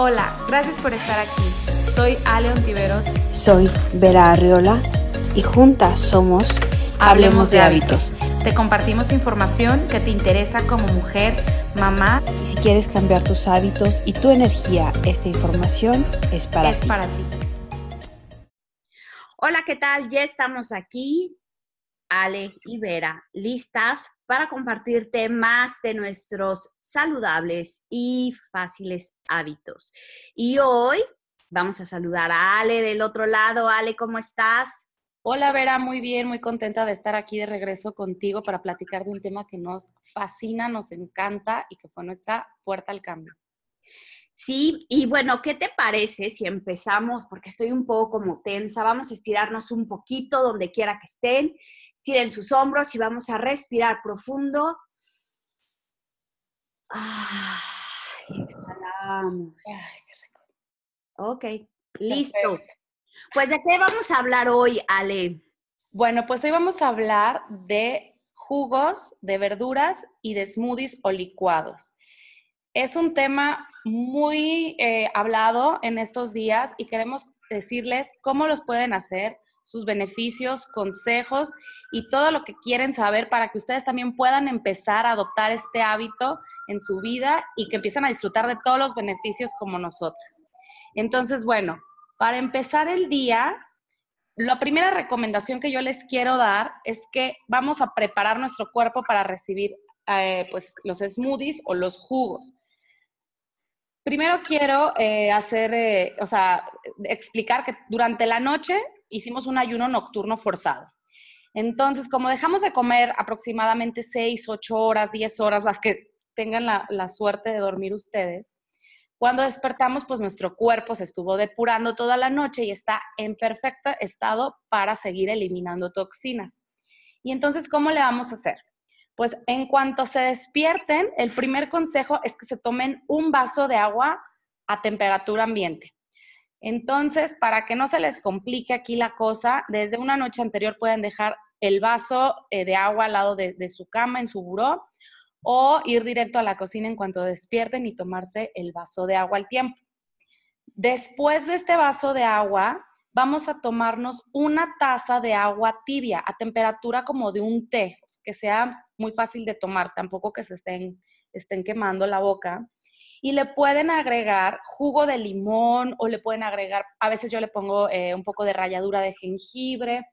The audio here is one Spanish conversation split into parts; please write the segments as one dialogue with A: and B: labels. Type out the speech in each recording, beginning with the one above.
A: Hola, gracias por estar aquí. Soy Ale Ontiveros.
B: Soy Vera Arriola y juntas somos
A: Hablemos, de, hábitos. Te compartimos información que te interesa como mujer, mamá.
B: Y si quieres cambiar tus hábitos y tu energía, esta información es para
A: es
B: ti.
A: para ti.
C: Hola, ¿qué tal? Ya estamos aquí, Ale y Vera, listas para compartirte más de nuestros saludables y fáciles hábitos. Y hoy vamos a saludar a Ale del otro lado. Ale, ¿cómo estás?
A: Hola Vera, muy bien, muy contenta de estar aquí de regreso contigo para platicar de un tema que nos fascina, nos encanta y que fue nuestra puerta al cambio.
C: Sí, y bueno, ¿qué te parece si empezamos? Porque estoy un poco como tensa, vamos a estirarnos un poquito donde quiera que estén Estiren sus hombros y vamos a respirar profundo. exhalamos. Ok, listo. Pues de qué vamos a hablar hoy, Ale.
A: Bueno, pues hoy vamos a hablar de jugos, de verduras y de smoothies o licuados. Es un tema muy eh, hablado en estos días y queremos decirles cómo los pueden hacer, sus beneficios, consejos y todo lo que quieren saber para que ustedes también puedan empezar a adoptar este hábito en su vida y que empiecen a disfrutar de todos los beneficios como nosotras. Entonces, bueno, para empezar el día, la primera recomendación que yo les quiero dar es que vamos a preparar nuestro cuerpo para recibir eh, pues, los smoothies o los jugos. Primero quiero eh, hacer, eh, o sea, explicar que durante la noche hicimos un ayuno nocturno forzado. Entonces, como dejamos de comer aproximadamente 6, 8 horas, 10 horas, las que tengan la, la suerte de dormir ustedes, cuando despertamos, pues nuestro cuerpo se estuvo depurando toda la noche y está en perfecto estado para seguir eliminando toxinas. Y entonces, ¿cómo le vamos a hacer? Pues en cuanto se despierten, el primer consejo es que se tomen un vaso de agua a temperatura ambiente. Entonces, para que no se les complique aquí la cosa, desde una noche anterior pueden dejar el vaso eh, de agua al lado de, su cama, en su buró, o ir directo a la cocina en cuanto despierten y tomarse el vaso de agua al tiempo. Después de este vaso de agua, vamos a tomarnos una taza de agua tibia a temperatura como de un té, que sea muy fácil de tomar, tampoco que se estén, estén quemando la boca y le pueden agregar jugo de limón o le pueden agregar, a veces yo le pongo eh, un poco de ralladura de jengibre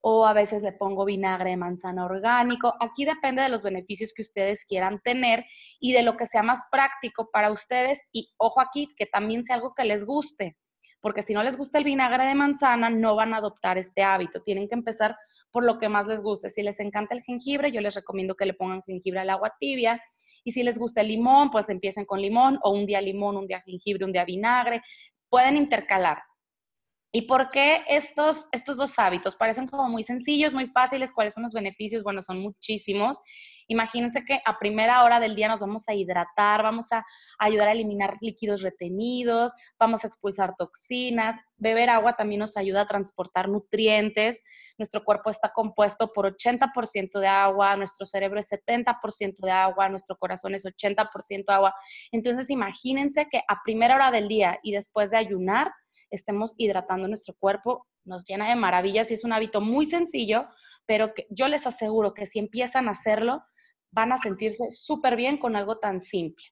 A: o a veces le pongo vinagre de manzana orgánico. Aquí depende de los beneficios que ustedes quieran tener y de lo que sea más práctico para ustedes. Y ojo aquí, que también sea algo que les guste, porque si no les gusta el vinagre de manzana, no van a adoptar este hábito. Tienen que empezar por lo que más les guste. Si les encanta el jengibre, yo les recomiendo que le pongan jengibre al agua tibia. Y si les gusta el limón, pues empiecen con limón o un día limón, un día jengibre, un día vinagre. Pueden intercalar. ¿Y por qué estos, estos dos hábitos? Parecen como muy sencillos, muy fáciles. ¿Cuáles son los beneficios? Bueno, son muchísimos. Imagínense que a primera hora del día nos vamos a hidratar, vamos a ayudar a eliminar líquidos retenidos, vamos a expulsar toxinas. Beber agua también nos ayuda a transportar nutrientes. Nuestro cuerpo está compuesto por 80% de agua, nuestro cerebro es 70% de agua, nuestro corazón es 80% agua. Entonces, imagínense que a primera hora del día y después de ayunar, estemos hidratando nuestro cuerpo, nos llena de maravillas y es un hábito muy sencillo, pero que yo les aseguro que si empiezan a hacerlo, van a sentirse súper bien con algo tan simple.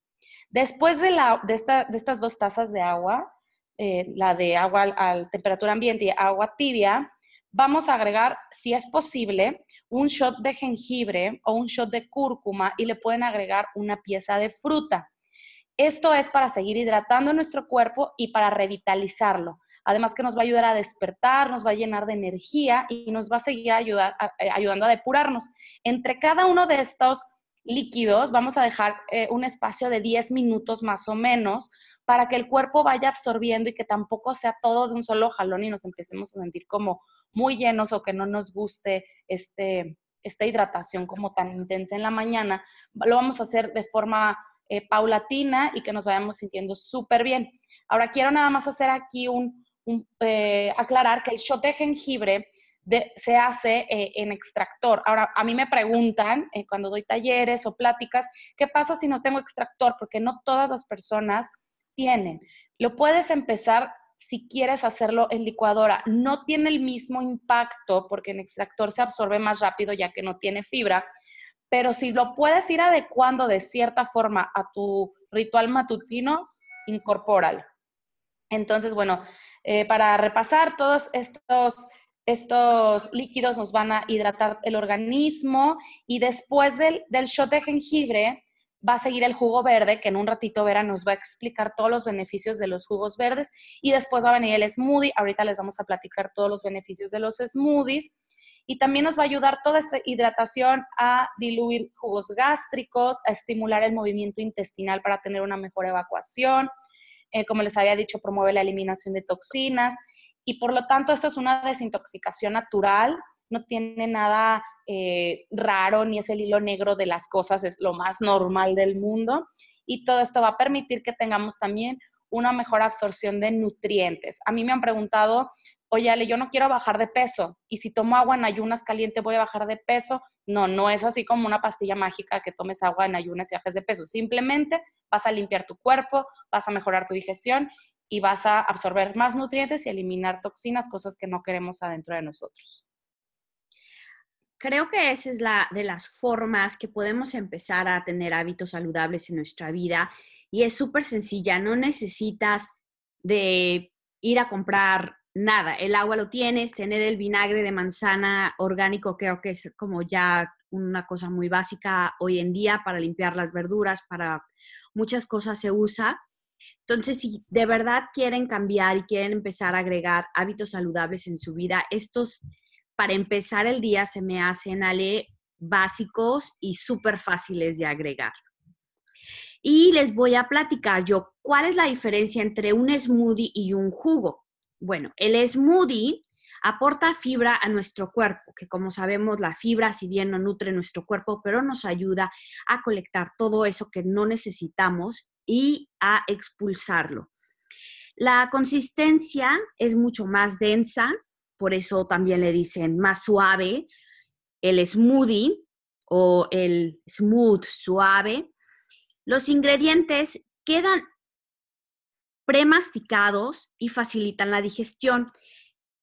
A: Después de, la, de, esta, de estas dos tazas de agua, eh, la de agua a temperatura ambiente y agua tibia, vamos a agregar, si es posible, un shot de jengibre o un shot de cúrcuma y le pueden agregar una pieza de fruta. Esto es para seguir hidratando nuestro cuerpo y para revitalizarlo. Además que nos va a ayudar a despertar, nos va a llenar de energía y nos va a seguir eh, ayudando a depurarnos. Entre cada uno de estos líquidos vamos a dejar eh, un espacio de 10 minutos más o menos para que el cuerpo vaya absorbiendo y que tampoco sea todo de un solo jalón y nos empecemos a sentir como muy llenos o que no nos guste este, esta hidratación como tan intensa en la mañana. Lo vamos a hacer de forma eh, paulatina y que nos vayamos sintiendo súper bien. Ahora quiero nada más hacer aquí un, eh, aclarar que el shot de jengibre se hace eh, en extractor. Ahora, a mí me preguntan cuando doy talleres o pláticas, ¿qué pasa si no tengo extractor? Porque no todas las personas tienen. Lo puedes empezar si quieres hacerlo en licuadora. No tiene el mismo impacto porque en extractor se absorbe más rápido ya que no tiene fibra, pero si lo puedes ir adecuando de cierta forma a tu ritual matutino, incorpóralo. Entonces, bueno, eh, para repasar, todos estos, estos líquidos nos van a hidratar el organismo y después del, del shot de jengibre va a seguir el jugo verde, que en un ratito Vera nos va a explicar todos los beneficios de los jugos verdes y después va a venir el smoothie. Ahorita les vamos a platicar todos los beneficios de los smoothies y también nos va a ayudar toda esta hidratación a diluir jugos gástricos, a estimular el movimiento intestinal para tener una mejor evacuación. Eh, como les había dicho, promueve la eliminación de toxinas y por lo tanto esto es una desintoxicación natural, no tiene nada eh, raro ni es el hilo negro de las cosas, es lo más normal del mundo y todo esto va a permitir que tengamos también una mejor absorción de nutrientes. A mí me han preguntado oye, Ale, yo no quiero bajar de peso y si tomo agua en ayunas caliente voy a bajar de peso. No, no es así como una pastilla mágica que tomes agua en ayunas y bajes de peso. Simplemente vas a limpiar tu cuerpo, vas a mejorar tu digestión y vas a absorber más nutrientes y eliminar toxinas, cosas que no queremos adentro de nosotros.
C: Creo que esa es la de las formas que podemos empezar a tener hábitos saludables en nuestra vida y es súper sencilla, no necesitas de ir a comprar nada, el agua lo tienes, tener el vinagre de manzana orgánico creo que es como ya una cosa muy básica hoy en día para limpiar las verduras, para muchas cosas se usa. Entonces, si de verdad quieren cambiar y quieren empezar a agregar hábitos saludables en su vida, estos, para empezar el día, se me hacen, Ale, básicos y súper fáciles de agregar. Y les voy a platicar yo cuál es la diferencia entre un smoothie y un jugo. Bueno, el smoothie aporta fibra a nuestro cuerpo, que como sabemos la fibra, si bien no nutre nuestro cuerpo, pero nos ayuda a colectar todo eso que no necesitamos y a expulsarlo. La consistencia es mucho más densa, por eso también le dicen más suave, el smoothie o el smooth suave. Los ingredientes quedan premasticados y facilitan la digestión,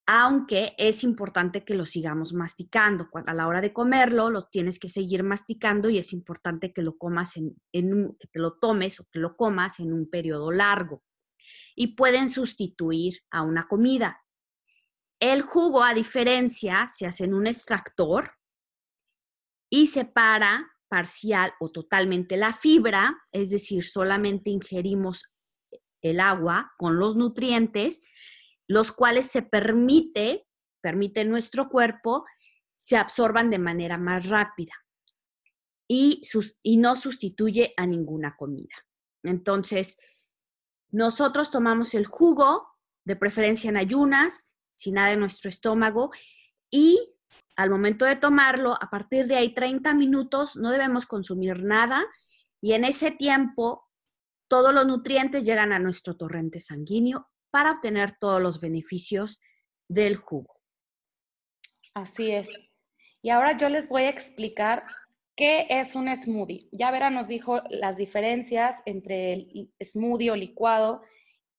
C: aunque es importante que lo sigamos masticando. A la hora de comerlo, lo tienes que seguir masticando y es importante que lo comas en, que te lo tomes o que lo comas en un periodo largo. Y pueden sustituir a una comida. El jugo, a diferencia, se hace en un extractor y separa parcial o totalmente la fibra, es decir, solamente ingerimos el agua con los nutrientes, los cuales se permite, permite nuestro cuerpo, se absorban de manera más rápida y, y no sustituye a ninguna comida. Entonces, nosotros tomamos el jugo, de preferencia en ayunas, sin nada en nuestro estómago, y al momento de tomarlo, a partir de ahí 30 minutos, no debemos consumir nada y en ese tiempo todos los nutrientes llegan a nuestro torrente sanguíneo para obtener todos los beneficios del jugo.
A: Así es. Y ahora yo les voy a explicar qué es un smoothie. Ya Vera nos dijo las diferencias entre el smoothie o licuado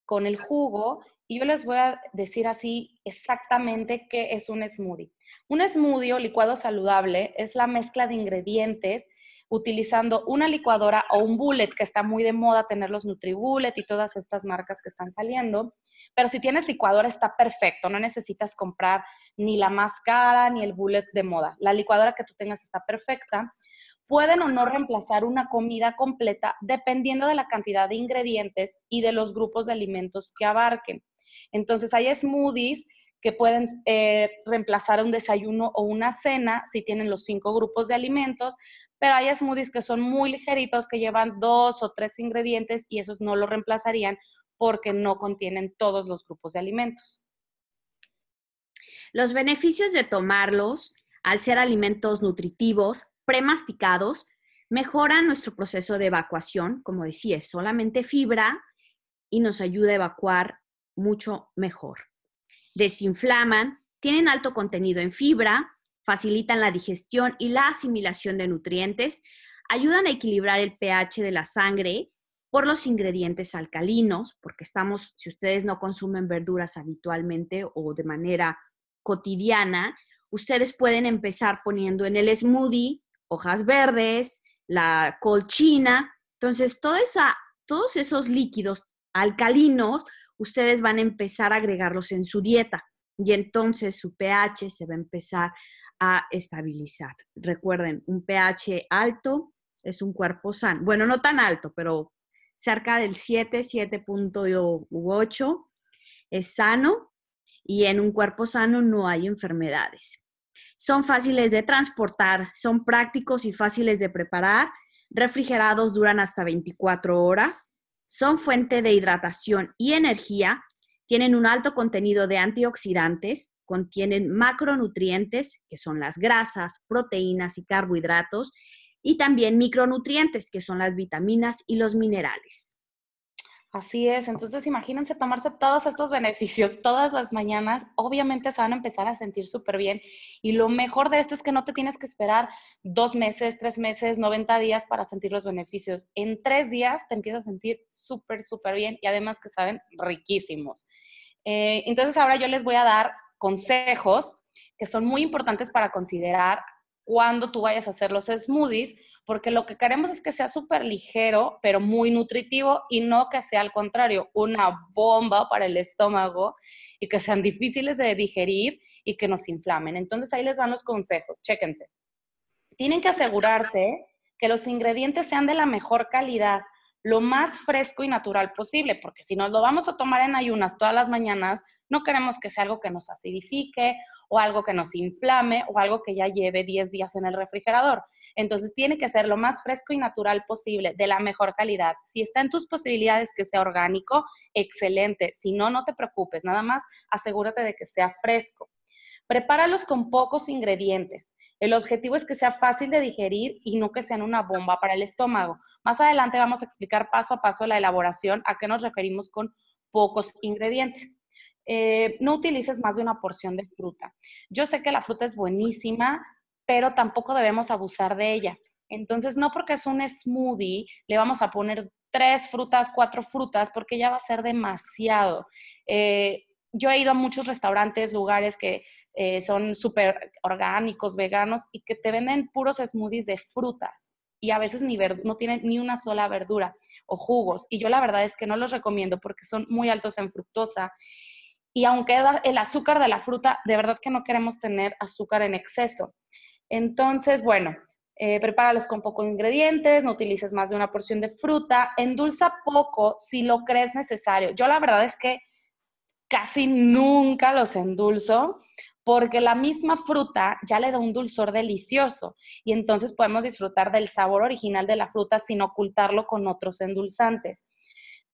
A: con el jugo y yo les voy a decir así exactamente qué es un smoothie. Un smoothie o licuado saludable es la mezcla de ingredientes utilizando una licuadora o un bullet, que está muy de moda tener los NutriBullet y todas estas marcas que están saliendo. Pero si tienes licuadora está perfecto, no necesitas comprar ni la más cara ni el bullet de moda. La licuadora que tú tengas está perfecta. Pueden o no reemplazar una comida completa dependiendo de la cantidad de ingredientes y de los grupos de alimentos que abarquen. Entonces hay smoothies que pueden eh, reemplazar un desayuno o una cena si tienen los cinco grupos de alimentos, pero hay smoothies que son muy ligeritos, que llevan dos o tres ingredientes y esos no lo reemplazarían porque no contienen todos los grupos de alimentos.
C: Los beneficios de tomarlos, al ser alimentos nutritivos, premasticados, mejoran nuestro proceso de evacuación, como decía, es solamente fibra y nos ayuda a evacuar mucho mejor. Desinflaman, tienen alto contenido en fibra, facilitan la digestión y la asimilación de nutrientes, ayudan a equilibrar el pH de la sangre, por los ingredientes alcalinos, porque estamos, si ustedes no consumen verduras habitualmente o de manera cotidiana, ustedes pueden empezar poniendo en el smoothie hojas verdes, la colchina. Entonces, todos esos líquidos alcalinos, ustedes van a empezar a agregarlos en su dieta y entonces su pH se va a empezar a estabilizar. Recuerden, un pH alto es un cuerpo sano. Bueno, no tan alto, pero cerca del 7, 7.8 es sano y en un cuerpo sano no hay enfermedades. Son fáciles de transportar, son prácticos y fáciles de preparar. Refrigerados duran hasta 24 horas. Son fuente de hidratación y energía. Tienen un alto contenido de antioxidantes. Contienen macronutrientes, que son las grasas, proteínas y carbohidratos. Y también micronutrientes, que son las vitaminas y los minerales.
A: Así es, entonces imagínense tomarse todos estos beneficios todas las mañanas, obviamente se van a empezar a sentir súper bien y lo mejor de esto es que no te tienes que esperar dos meses, tres meses, 90 días para sentir los beneficios. En tres días te empiezas a sentir súper, súper bien y además que saben riquísimos. Eh, entonces ahora yo les voy a dar consejos que son muy importantes para considerar cuando tú vayas a hacer los smoothies porque lo que queremos es que sea súper ligero, pero muy nutritivo y no que sea al contrario, una bomba para el estómago y que sean difíciles de digerir y que nos inflamen. Entonces ahí les dan los consejos, chéquense. Tienen que asegurarse que los ingredientes sean de la mejor calidad, lo más fresco y natural posible, porque si nos lo vamos a tomar en ayunas todas las mañanas, no queremos que sea algo que nos acidifique o algo que nos inflame o algo que ya lleve 10 días en el refrigerador. Entonces tiene que ser lo más fresco y natural posible, de la mejor calidad. Si está en tus posibilidades que sea orgánico, excelente. Si no, no te preocupes, nada más asegúrate de que sea fresco. Prepáralos con pocos ingredientes. El objetivo es que sea fácil de digerir y no que sean una bomba para el estómago. Más adelante vamos a explicar paso a paso la elaboración, a qué nos referimos con pocos ingredientes. Eh, no utilices más de una porción de fruta. Yo sé que la fruta es buenísima, pero tampoco debemos abusar de ella. Entonces, no porque es un smoothie, le vamos a poner tres frutas, cuatro frutas, porque ya va a ser demasiado. Eh, yo he ido a muchos restaurantes, lugares que eh, son súper orgánicos, veganos, y que te venden puros smoothies de frutas y a veces ni no tienen ni una sola verdura o jugos. Y yo la verdad es que no los recomiendo porque son muy altos en fructosa y aunque el azúcar de la fruta, de verdad que no queremos tener azúcar en exceso. Entonces, bueno, eh, prepáralos con pocos ingredientes, no utilices más de una porción de fruta, endulza poco si lo crees necesario. Yo la verdad es que casi nunca los endulzo porque la misma fruta ya le da un dulzor delicioso y entonces podemos disfrutar del sabor original de la fruta sin ocultarlo con otros endulzantes.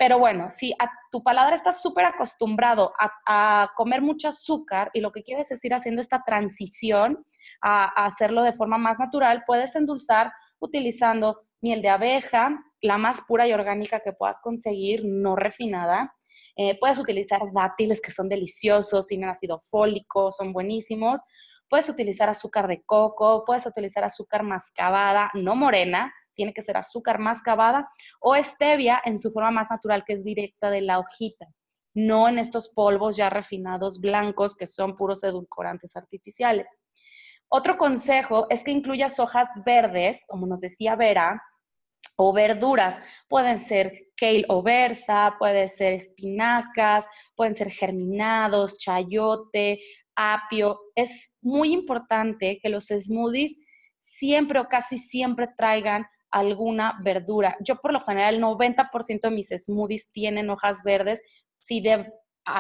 A: Pero bueno, si a tu paladar está súper acostumbrado a, comer mucho azúcar y lo que quieres es ir haciendo esta transición a, hacerlo de forma más natural, puedes endulzar utilizando miel de abeja, la más pura y orgánica que puedas conseguir, no refinada. Eh, puedes utilizar dátiles que son deliciosos, tienen ácido fólico, son buenísimos. Puedes utilizar azúcar de coco, puedes utilizar azúcar mascabada, no morena, tiene que ser azúcar mascabada o stevia en su forma más natural, que es directa de la hojita, no en estos polvos ya refinados blancos que son puros edulcorantes artificiales. Otro consejo es que incluyas hojas verdes, como nos decía Vera, o verduras. Pueden ser kale o berza, pueden ser espinacas, pueden ser germinados, chayote, apio. Es muy importante que los smoothies siempre o casi siempre traigan alguna verdura. Yo por lo general el 90% de mis smoothies tienen hojas verdes. Si de,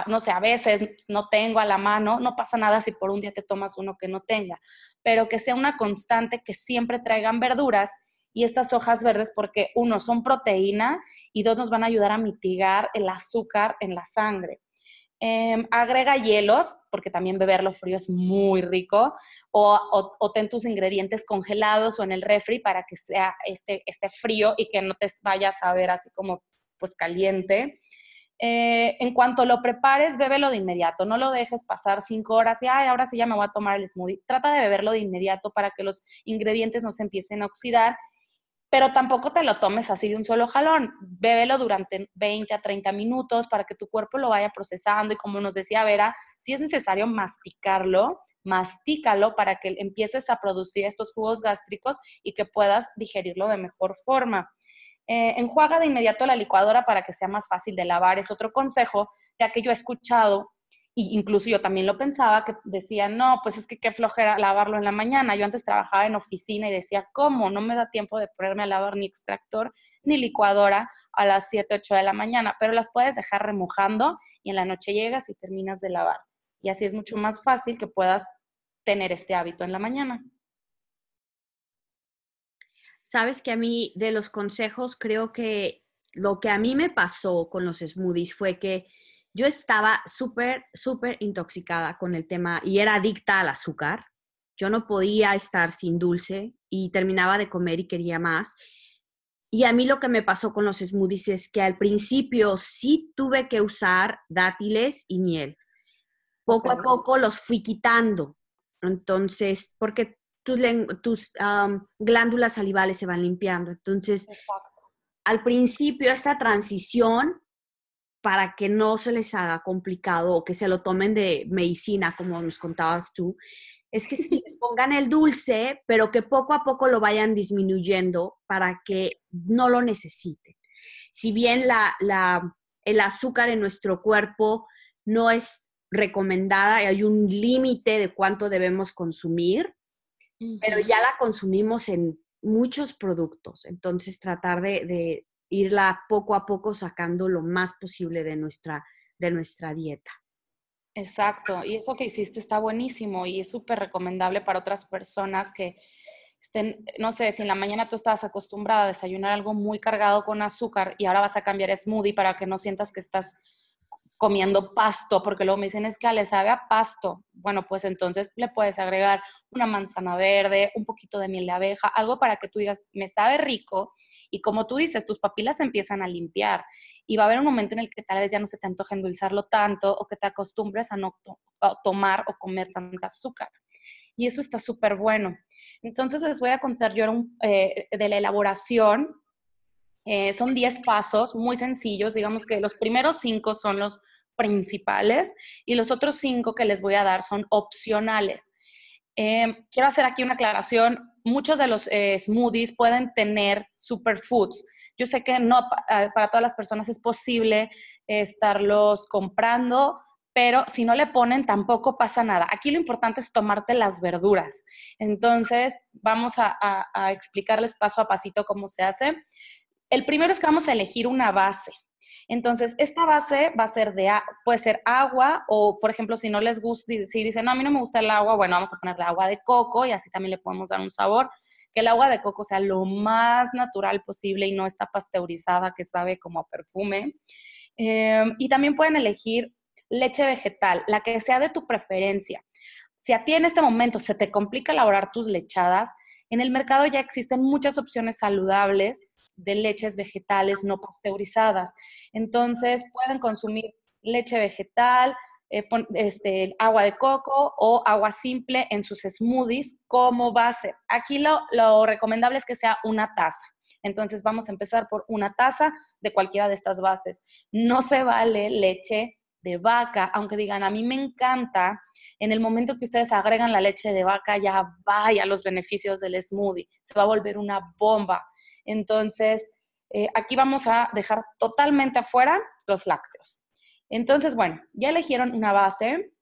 A: no sé, a veces no tengo a la mano, no pasa nada si por un día te tomas uno que no tenga, pero que sea una constante que siempre traigan verduras y estas hojas verdes porque uno son proteína y dos nos van a ayudar a mitigar el azúcar en la sangre. Em, agrega hielos, porque también beberlo frío es muy rico, o, ten tus ingredientes congelados o en el refri para que sea este, este frío y que no te vayas a ver así como pues caliente. Eh, en cuanto lo prepares, bébelo de inmediato, no lo dejes pasar cinco horas y, ay, ahora sí ya me voy a tomar el smoothie. Trata de beberlo de inmediato para que los ingredientes no se empiecen a oxidar pero tampoco te lo tomes así de un solo jalón. Bébelo durante 20 a 30 minutos para que tu cuerpo lo vaya procesando y como nos decía Vera, si es necesario masticarlo, mastícalo para que empieces a producir estos jugos gástricos y que puedas digerirlo de mejor forma. Eh, enjuaga de inmediato la licuadora para que sea más fácil de lavar. Es otro consejo, ya que yo he escuchado y incluso yo también lo pensaba, que decía, no, pues es que qué flojera lavarlo en la mañana. Yo antes trabajaba en oficina y decía, ¿cómo? No me da tiempo de ponerme a lavar ni extractor ni licuadora a las 7, 8 de la mañana, pero las puedes dejar remojando y en la noche llegas y terminas de lavar. Y así es mucho más fácil que puedas tener este hábito en la mañana.
C: Sabes que a mí de los consejos creo que lo que a mí me pasó con los smoothies fue que yo estaba súper, súper intoxicada con el tema y era adicta al azúcar. Yo no podía estar sin dulce y terminaba de comer y quería más. Y a mí lo que me pasó con los smoothies es que al principio sí tuve que usar dátiles y miel. Poco a poco los fui quitando. Entonces, porque tus, tus glándulas salivales se van limpiando. Entonces, al principio esta transición para que no se les haga complicado o que se lo tomen de medicina, como nos contabas tú, es que sí, pongan el dulce, pero que poco a poco lo vayan disminuyendo para que no lo necesiten. Si bien la, el azúcar en nuestro cuerpo no es recomendada, hay un límite de cuánto debemos consumir, pero ya la consumimos en muchos productos. Entonces, tratar de, irla poco a poco sacando lo más posible de nuestra, de nuestra dieta.
A: Exacto, y eso que hiciste está buenísimo y es súper recomendable para otras personas que estén, no sé, si en la mañana tú estabas acostumbrada a desayunar algo muy cargado con azúcar y ahora vas a cambiar smoothie para que no sientas que estás comiendo pasto, porque luego me dicen es que le sabe a pasto. Bueno, pues entonces le puedes agregar una manzana verde, un poquito de miel de abeja, algo para que tú digas, me sabe rico y como tú dices, tus papilas se empiezan a limpiar y va a haber un momento en el que tal vez ya no se te antoje endulzarlo tanto o que te acostumbres a no tomar o comer tanta azúcar. Y eso está súper bueno. Entonces les voy a contar yo eh, de la elaboración. Eh, son 10 pasos muy sencillos. Digamos que los primeros 5 son los principales y los otros 5 que les voy a dar son opcionales. Eh, quiero hacer aquí una aclaración muchos de los eh, smoothies pueden tener superfoods. Yo sé que no ah, para todas las personas es posible estarlos comprando, pero si no le ponen tampoco pasa nada. Aquí lo importante es tomarte las verduras. Entonces, vamos a, a explicarles paso a pasito cómo se hace. El primero es que vamos a elegir una base. Entonces, esta base va a ser de, puede ser agua o, por ejemplo, si no les gusta, si dicen, no, a mí no me gusta el agua, bueno, vamos a ponerle agua de coco y así también le podemos dar un sabor. Que el agua de coco sea lo más natural posible y no está pasteurizada, que sabe como a perfume. Em, y también pueden elegir leche vegetal, la que sea de tu preferencia. Si a ti en este momento se te complica elaborar tus lechadas, en el mercado ya existen muchas opciones saludables de leches vegetales no pasteurizadas. Entonces, pueden consumir leche vegetal, eh, este, agua de coco o agua simple en sus smoothies como base. Aquí lo, lo recomendable es que sea una taza. Entonces vamos a empezar por una taza de cualquiera de estas bases. No se vale leche de vaca, aunque digan, a mí me encanta, en el momento que ustedes agregan la leche de vaca, ya vaya los beneficios del smoothie, se va a volver una bomba. Entonces, eh, aquí vamos a dejar totalmente afuera los lácteos. Entonces, bueno, ya eligieron una base.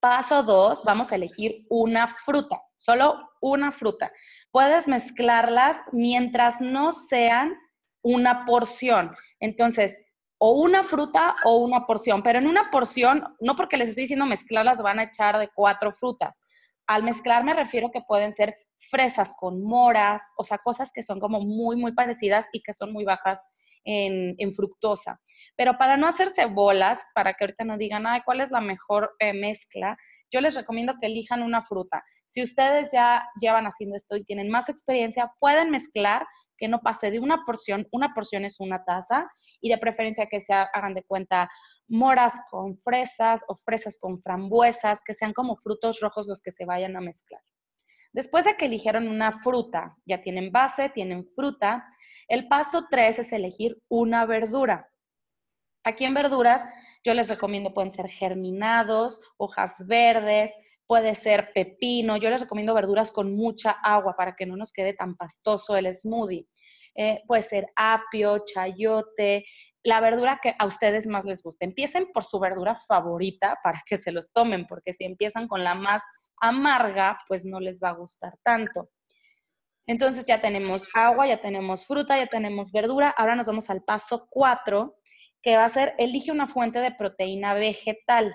A: Paso dos, vamos a elegir una fruta, solo una fruta. Puedes mezclarlas mientras no sean una porción. Entonces, o una fruta o una porción, pero en una porción, no porque les estoy diciendo mezclarlas, van a echar de cuatro frutas. Al mezclar me refiero que pueden ser fresas con moras, o sea, cosas que son como muy, muy parecidas y que son muy bajas en, fructosa. Pero para no hacerse bolas, para que ahorita no digan, ay, ¿cuál es la mejor eh, mezcla? Yo les recomiendo que elijan una fruta. Si ustedes ya llevan haciendo esto y tienen más experiencia, pueden mezclar que no pase de una porción, una porción es una taza, y de preferencia que se hagan de cuenta moras con fresas o fresas con frambuesas, que sean como frutos rojos los que se vayan a mezclar. Después de que eligieron una fruta, ya tienen base, tienen fruta, el paso tres es elegir una verdura. Aquí en verduras yo les recomiendo, pueden ser germinados, hojas verdes, puede ser pepino. Yo les recomiendo verduras con mucha agua para que no nos quede tan pastoso el smoothie. Eh, puede ser apio, chayote, la verdura que a ustedes más les guste. Empiecen por su verdura favorita para que se los tomen, porque si empiezan con la más amarga, pues no les va a gustar tanto. Entonces ya tenemos agua, ya tenemos fruta, ya tenemos verdura. Ahora nos vamos al paso 4, que va a ser elige una fuente de proteína vegetal.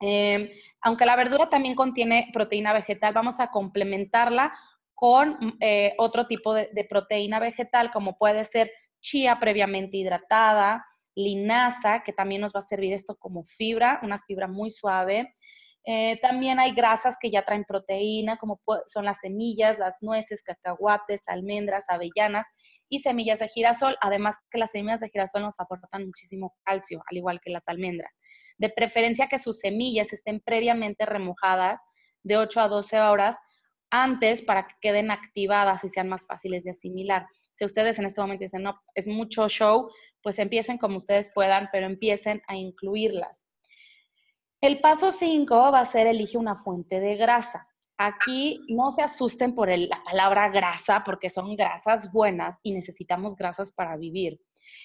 A: Em, aunque la verdura también contiene proteína vegetal, vamos a complementarla con eh, otro tipo de, de, proteína vegetal, como puede ser chía previamente hidratada, linaza, que también nos va a servir esto como fibra, una fibra muy suave. Eh, también hay grasas que ya traen proteína, como son las semillas, las nueces, cacahuates, almendras, avellanas y semillas de girasol. Además que las semillas de girasol nos aportan muchísimo calcio, al igual que las almendras. De preferencia que sus semillas estén previamente remojadas de 8 a 12 horas antes para que queden activadas y sean más fáciles de asimilar. Si ustedes en este momento dicen, no, es mucho show, pues empiecen como ustedes puedan, pero empiecen a incluirlas. El paso 5 va a ser elige una fuente de grasa. Aquí no se asusten por la palabra grasa, porque son grasas buenas y necesitamos grasas para vivir.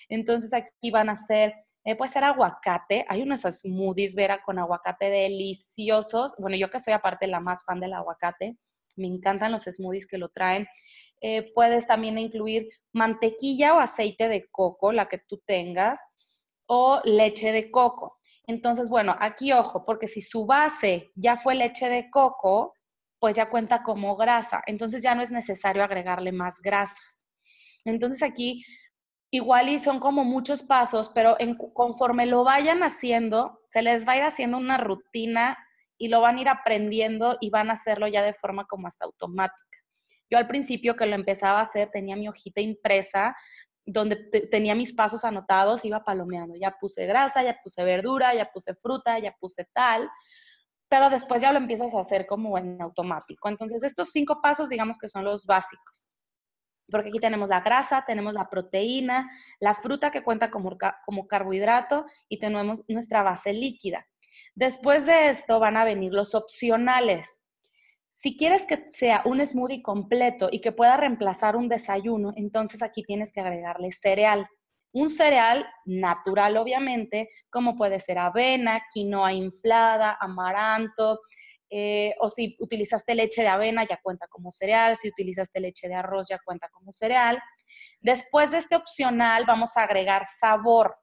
A: Entonces aquí van a ser, eh, puede ser aguacate. Hay unos smoothies, Vera, con aguacate deliciosos. Bueno, yo que soy aparte la más fan del aguacate, me encantan los smoothies que lo traen. Eh, puedes también incluir mantequilla o aceite de coco, la que tú tengas, o leche de coco. Entonces, bueno, aquí ojo, porque si su base ya fue leche de coco, pues ya cuenta como grasa. Entonces ya no es necesario agregarle más grasas. Entonces aquí igual y son como muchos pasos, pero conforme lo vayan haciendo, se les va a ir haciendo una rutina y lo van a ir aprendiendo y van a hacerlo ya de forma como hasta automática. Yo al principio que lo empezaba a hacer tenía mi hojita impresa donde tenía mis pasos anotados, iba palomeando, ya puse grasa, ya puse verdura, ya puse fruta, ya puse tal, pero después ya lo empiezas a hacer como en automático. Entonces, estos cinco pasos, digamos que son los básicos, porque aquí tenemos la grasa, tenemos la proteína, la fruta que cuenta como, como carbohidrato y tenemos nuestra base líquida. Después de esto van a venir los opcionales. Si quieres que sea un smoothie completo y que pueda reemplazar un desayuno, entonces aquí tienes que agregarle cereal. Un cereal natural, obviamente, como puede ser avena, quinoa inflada, amaranto, eh, o si utilizaste leche de avena, ya cuenta como cereal. Si utilizaste leche de arroz, ya cuenta como cereal. Después de este opcional, vamos a agregar sabor.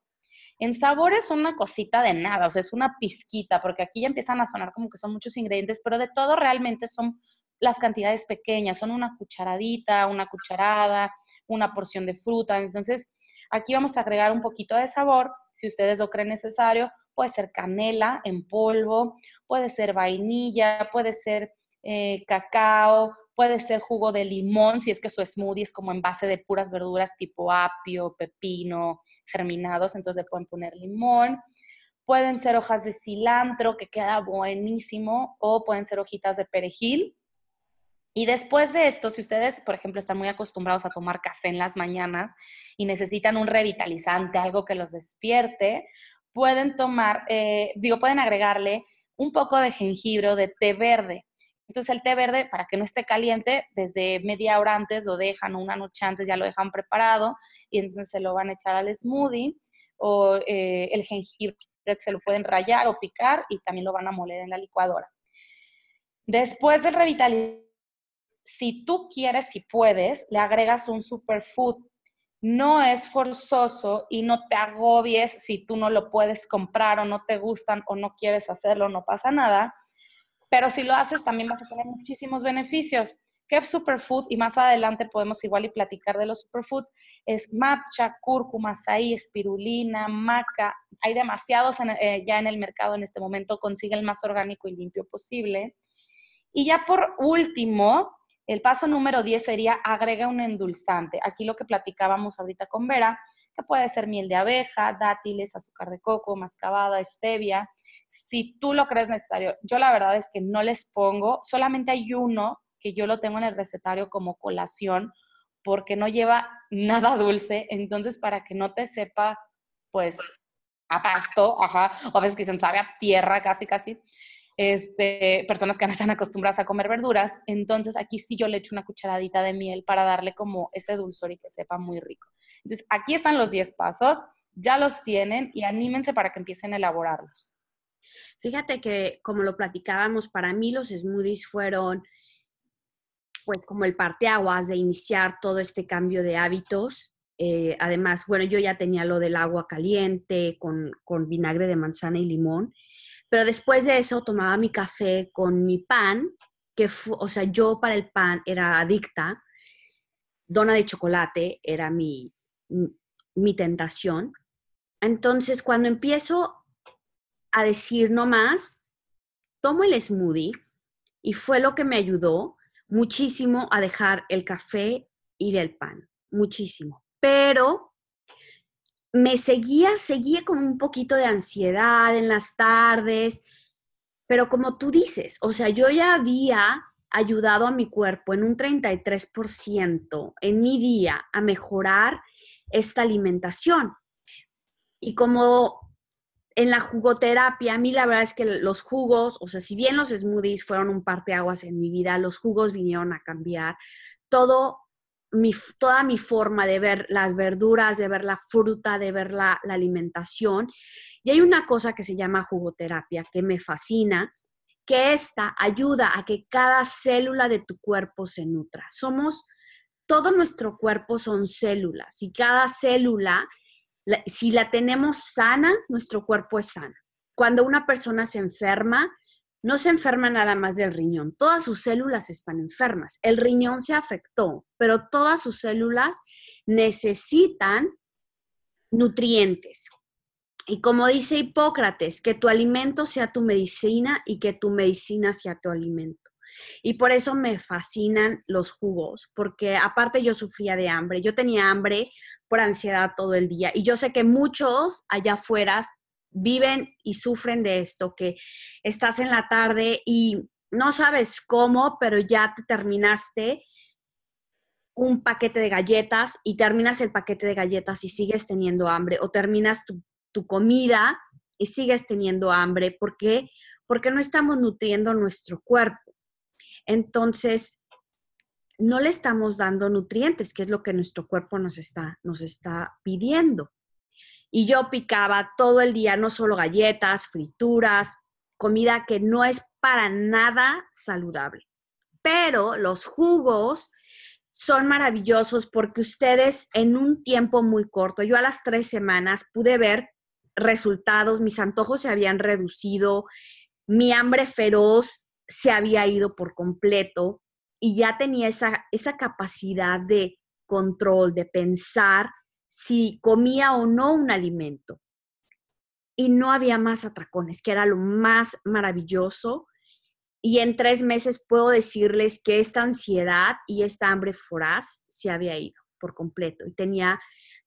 A: En sabor es una cosita de nada, o sea, es una pizquita, porque aquí ya empiezan a sonar como que son muchos ingredientes, pero de todo realmente son las cantidades pequeñas, son una cucharadita, una cucharada, una porción de fruta. Entonces, aquí vamos a agregar un poquito de sabor, si ustedes lo creen necesario, puede ser canela en polvo, puede ser vainilla, puede ser eh, cacao, puede ser jugo de limón, si es que su smoothie es como en base de puras verduras tipo apio, pepino, germinados, entonces le pueden poner limón. Pueden ser hojas de cilantro, que queda buenísimo, o pueden ser hojitas de perejil. Y después de esto, si ustedes, por ejemplo, están muy acostumbrados a tomar café en las mañanas y necesitan un revitalizante, algo que los despierte, pueden tomar, eh, digo, pueden agregarle un poco de jengibre o de té verde. Entonces el té verde, para que no esté caliente, desde media hora antes lo dejan o una noche antes ya lo dejan preparado y entonces se lo van a echar al smoothie o eh, el jengibre se lo pueden rayar o picar y también lo van a moler en la licuadora. Después del revitalizante, si tú quieres, si puedes, le agregas un superfood. No es forzoso y no te agobies si tú no lo puedes comprar o no te gustan o no quieres hacerlo, no pasa nada pero si lo haces también vas a tener muchísimos beneficios. ¿Qué superfood? Y más adelante podemos igual y platicar de los superfoods. Es matcha, cúrcuma, azaí, espirulina, maca. Hay demasiados eh, ya en el mercado en este momento. Consigue el más orgánico y limpio posible. Y ya por último, el paso número 10 sería agrega un endulzante. Aquí lo que platicábamos ahorita con Vera, que puede ser miel de abeja, dátiles, azúcar de coco, mascabada, stevia si tú lo crees necesario. Yo la verdad es que no les pongo, solamente hay uno que yo lo tengo en el recetario como colación porque no lleva nada dulce, entonces para que no te sepa, pues, a pasto, ajá, o a veces que se sabe a tierra casi, casi, este, personas que no están acostumbradas a comer verduras, entonces aquí sí yo le echo una cucharadita de miel para darle como ese dulzor y que sepa muy rico. Entonces, aquí están los 10 pasos, ya los tienen y anímense para que empiecen a elaborarlos.
C: Fíjate que, como lo platicábamos, para mí los smoothies fueron pues como el parteaguas de iniciar todo este cambio de hábitos. Eh, además, bueno, yo ya tenía lo del agua caliente con, con vinagre de manzana y limón, pero después de eso tomaba mi café con mi pan, que, o sea, yo para el pan era adicta, dona de chocolate era mi, mi tentación. Entonces, cuando empiezo a decir no más, tomo el smoothie y fue lo que me ayudó muchísimo a dejar el café y el pan, muchísimo. Pero me seguía, seguía con un poquito de ansiedad en las tardes, pero como tú dices, o sea, yo ya había ayudado a mi cuerpo en un 33% en mi día a mejorar esta alimentación. Y como en la jugoterapia, a mí la verdad es que los jugos, o sea, si bien los smoothies fueron un parteaguas en mi vida, los jugos vinieron a cambiar todo mi, toda mi forma de ver las verduras, de ver la fruta, de ver la, la alimentación. Y hay una cosa que se llama jugoterapia que me fascina, que esta ayuda a que cada célula de tu cuerpo se nutra. Somos, todo nuestro cuerpo son células y cada célula si la tenemos sana, nuestro cuerpo es sano. Cuando una persona se enferma, no se enferma nada más del riñón, todas sus células están enfermas. El riñón se afectó, pero todas sus células necesitan nutrientes. Y como dice Hipócrates, que tu alimento sea tu medicina y que tu medicina sea tu alimento. Y por eso me fascinan los jugos, porque aparte yo sufría de hambre, yo tenía hambre por ansiedad todo el día. Y yo sé que muchos allá afuera viven y sufren de esto, que estás en la tarde y no sabes cómo, pero ya te terminaste un paquete de galletas y terminas el paquete de galletas y sigues teniendo hambre o terminas tu, tu comida y sigues teniendo hambre. ¿Por qué? Porque no estamos nutriendo nuestro cuerpo. Entonces, no le estamos dando nutrientes, que es lo que nuestro cuerpo nos está, nos está pidiendo. Y yo picaba todo el día, no solo galletas, frituras, comida que no es para nada saludable. Pero los jugos son maravillosos porque ustedes en un tiempo muy corto, yo a las tres semanas pude ver resultados, mis antojos se habían reducido, mi hambre feroz se había ido por completo, y ya tenía esa, esa capacidad de control, de pensar si comía o no un alimento. Y no había más atracones, que era lo más maravilloso. Y en tres meses puedo decirles que esta ansiedad y esta hambre foraz se había ido por completo. Y tenía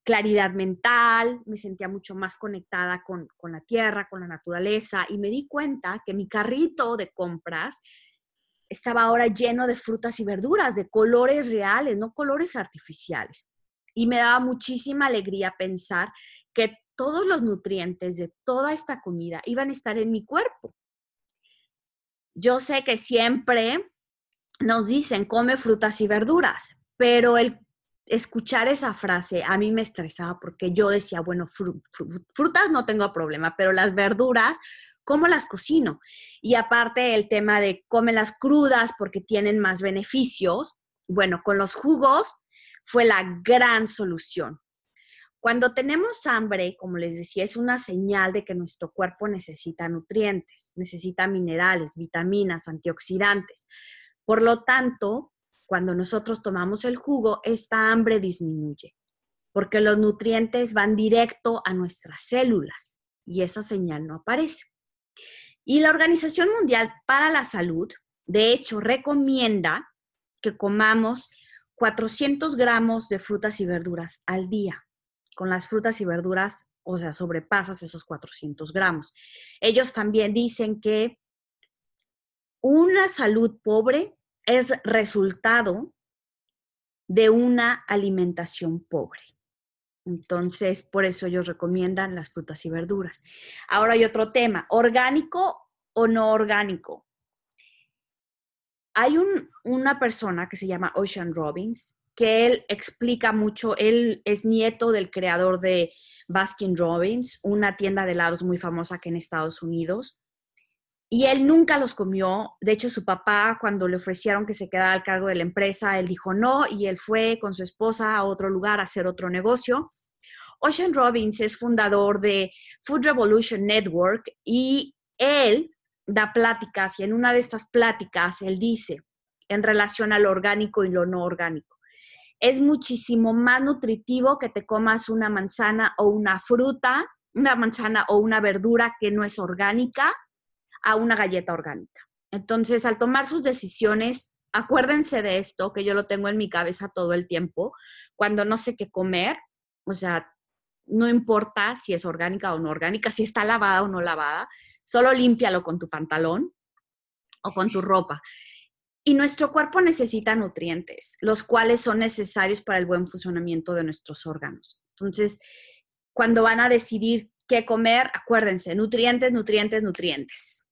C: claridad mental, me sentía mucho más conectada con, con la tierra, con la naturaleza. Y me di cuenta que mi carrito de compras estaba ahora lleno de frutas y verduras, de colores reales, no colores artificiales. Y me daba muchísima alegría pensar que todos los nutrientes de toda esta comida iban a estar en mi cuerpo. Yo sé que siempre nos dicen come frutas y verduras, pero el escuchar esa frase a mí me estresaba porque yo decía, bueno, frutas no tengo problema, pero las verduras cómo las cocino. Y aparte el tema de cómelas crudas porque tienen más beneficios. Bueno, con los jugos fue la gran solución. Cuando tenemos hambre, como les decía, es una señal de que nuestro cuerpo necesita nutrientes, necesita minerales, vitaminas, antioxidantes. Por lo tanto, cuando nosotros tomamos el jugo, esta hambre disminuye, porque los nutrientes van directo a nuestras células y esa señal no aparece. Y la Organización Mundial para la Salud, de hecho, recomienda que comamos 400 gramos de frutas y verduras al día. Con las frutas y verduras, o sea, sobrepasas esos 400 gramos. Ellos también dicen que una salud pobre es resultado de una alimentación pobre. Entonces, por eso ellos recomiendan las frutas y verduras. Ahora hay otro tema, orgánico o no orgánico. Hay una persona que se llama Ocean Robbins, que él explica mucho, él es nieto del creador de Baskin Robbins, una tienda de helados muy famosa aquí en Estados Unidos. Y él nunca los comió. De hecho, su papá, cuando le ofrecieron que se quedara al cargo de la empresa, él dijo no y él fue con su esposa a otro lugar a hacer otro negocio. Ocean Robbins es fundador de Food Revolution Network y él da pláticas y en una de estas pláticas él dice en relación a lo orgánico y lo no orgánico. Es muchísimo más nutritivo que te comas una manzana o una fruta, una manzana o una verdura que no es orgánica a una galleta orgánica. Entonces, al tomar sus decisiones, acuérdense de esto, que yo lo tengo en mi cabeza todo el tiempo, cuando no sé qué comer, o sea, no importa si es orgánica o no orgánica, si está lavada o no lavada, solo límpialo con tu pantalón o con tu ropa. Y nuestro cuerpo necesita nutrientes, los cuales son necesarios para el buen funcionamiento de nuestros órganos. Entonces, cuando van a decidir qué comer, acuérdense, nutrientes, nutrientes, nutrientes.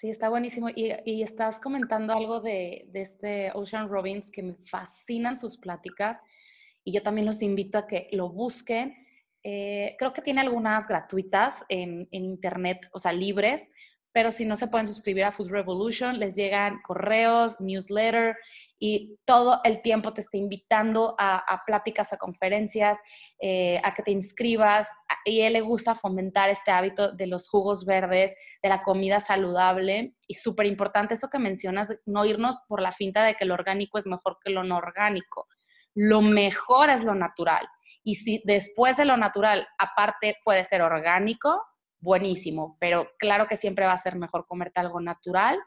A: Sí, está buenísimo. Y, estás comentando algo de, este Ocean Robbins que me fascinan sus pláticas y yo también los invito a que lo busquen. Eh, creo que tiene algunas gratuitas en, en, internet, o sea, libres, pero si no se pueden suscribir a Food Revolution, les llegan correos, newsletter y todo el tiempo te está invitando a, pláticas, a conferencias, eh, a que te inscribas. Y a él le gusta fomentar este hábito de los jugos verdes, de la comida saludable. Y súper importante eso que mencionas, no irnos por la finta de que lo orgánico es mejor que lo no orgánico. Lo mejor es lo natural. Y si después de lo natural, aparte puede ser orgánico, buenísimo, pero claro que siempre va a ser mejor comerte algo natural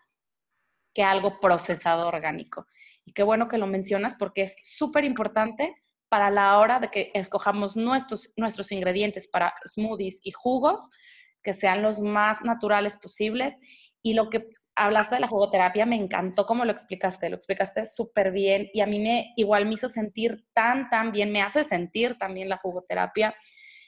A: que algo procesado orgánico. Y qué bueno que lo mencionas porque es súper importante para la hora de que escojamos nuestros, nuestros ingredientes para smoothies y jugos, que sean los más naturales posibles. Y lo que hablaste de la jugoterapia, me encantó cómo lo explicaste, lo explicaste súper bien y a mí me igual me hizo sentir tan, tan bien, me hace sentir también la jugoterapia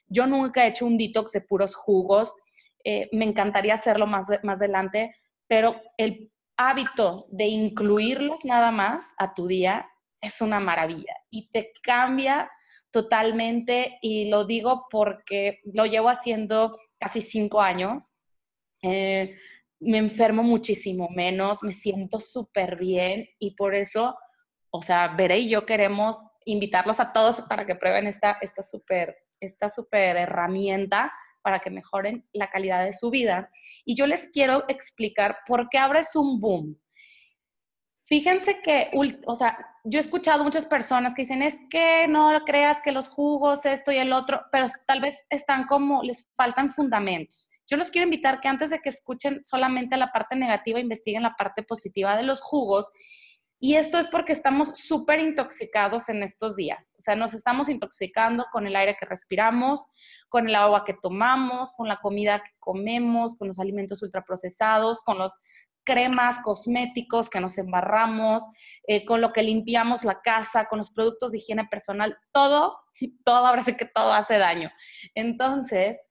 A: yo nunca he hecho un detox de puros jugos, eh, me encantaría hacerlo más, más adelante, pero el hábito de incluirlos nada más a tu día es una maravilla y te cambia totalmente y lo digo porque lo llevo haciendo casi cinco años. Eh, me enfermo muchísimo menos, me siento súper bien y por eso, o sea, Veré y yo queremos invitarlos a todos para que prueben esta súper esta super herramienta para que mejoren la calidad de su vida. Y yo les quiero explicar por qué ahora es un boom. Fíjense que, o sea, yo he escuchado muchas personas que dicen, es que no creas que los jugos, esto y el otro, pero tal vez están como, les faltan fundamentos. Yo los quiero invitar que antes de que escuchen solamente la parte negativa, investiguen la parte positiva de los jugos y esto es porque estamos súper intoxicados en estos días. O sea, nos estamos intoxicando con el aire que respiramos, con el agua que tomamos, con la comida que comemos, con los alimentos ultraprocesados, con los cremas, cosméticos que nos embarramos, eh, con lo que limpiamos la casa, con los productos de higiene personal, todo, todo, ahora sí que todo hace daño. Entonces,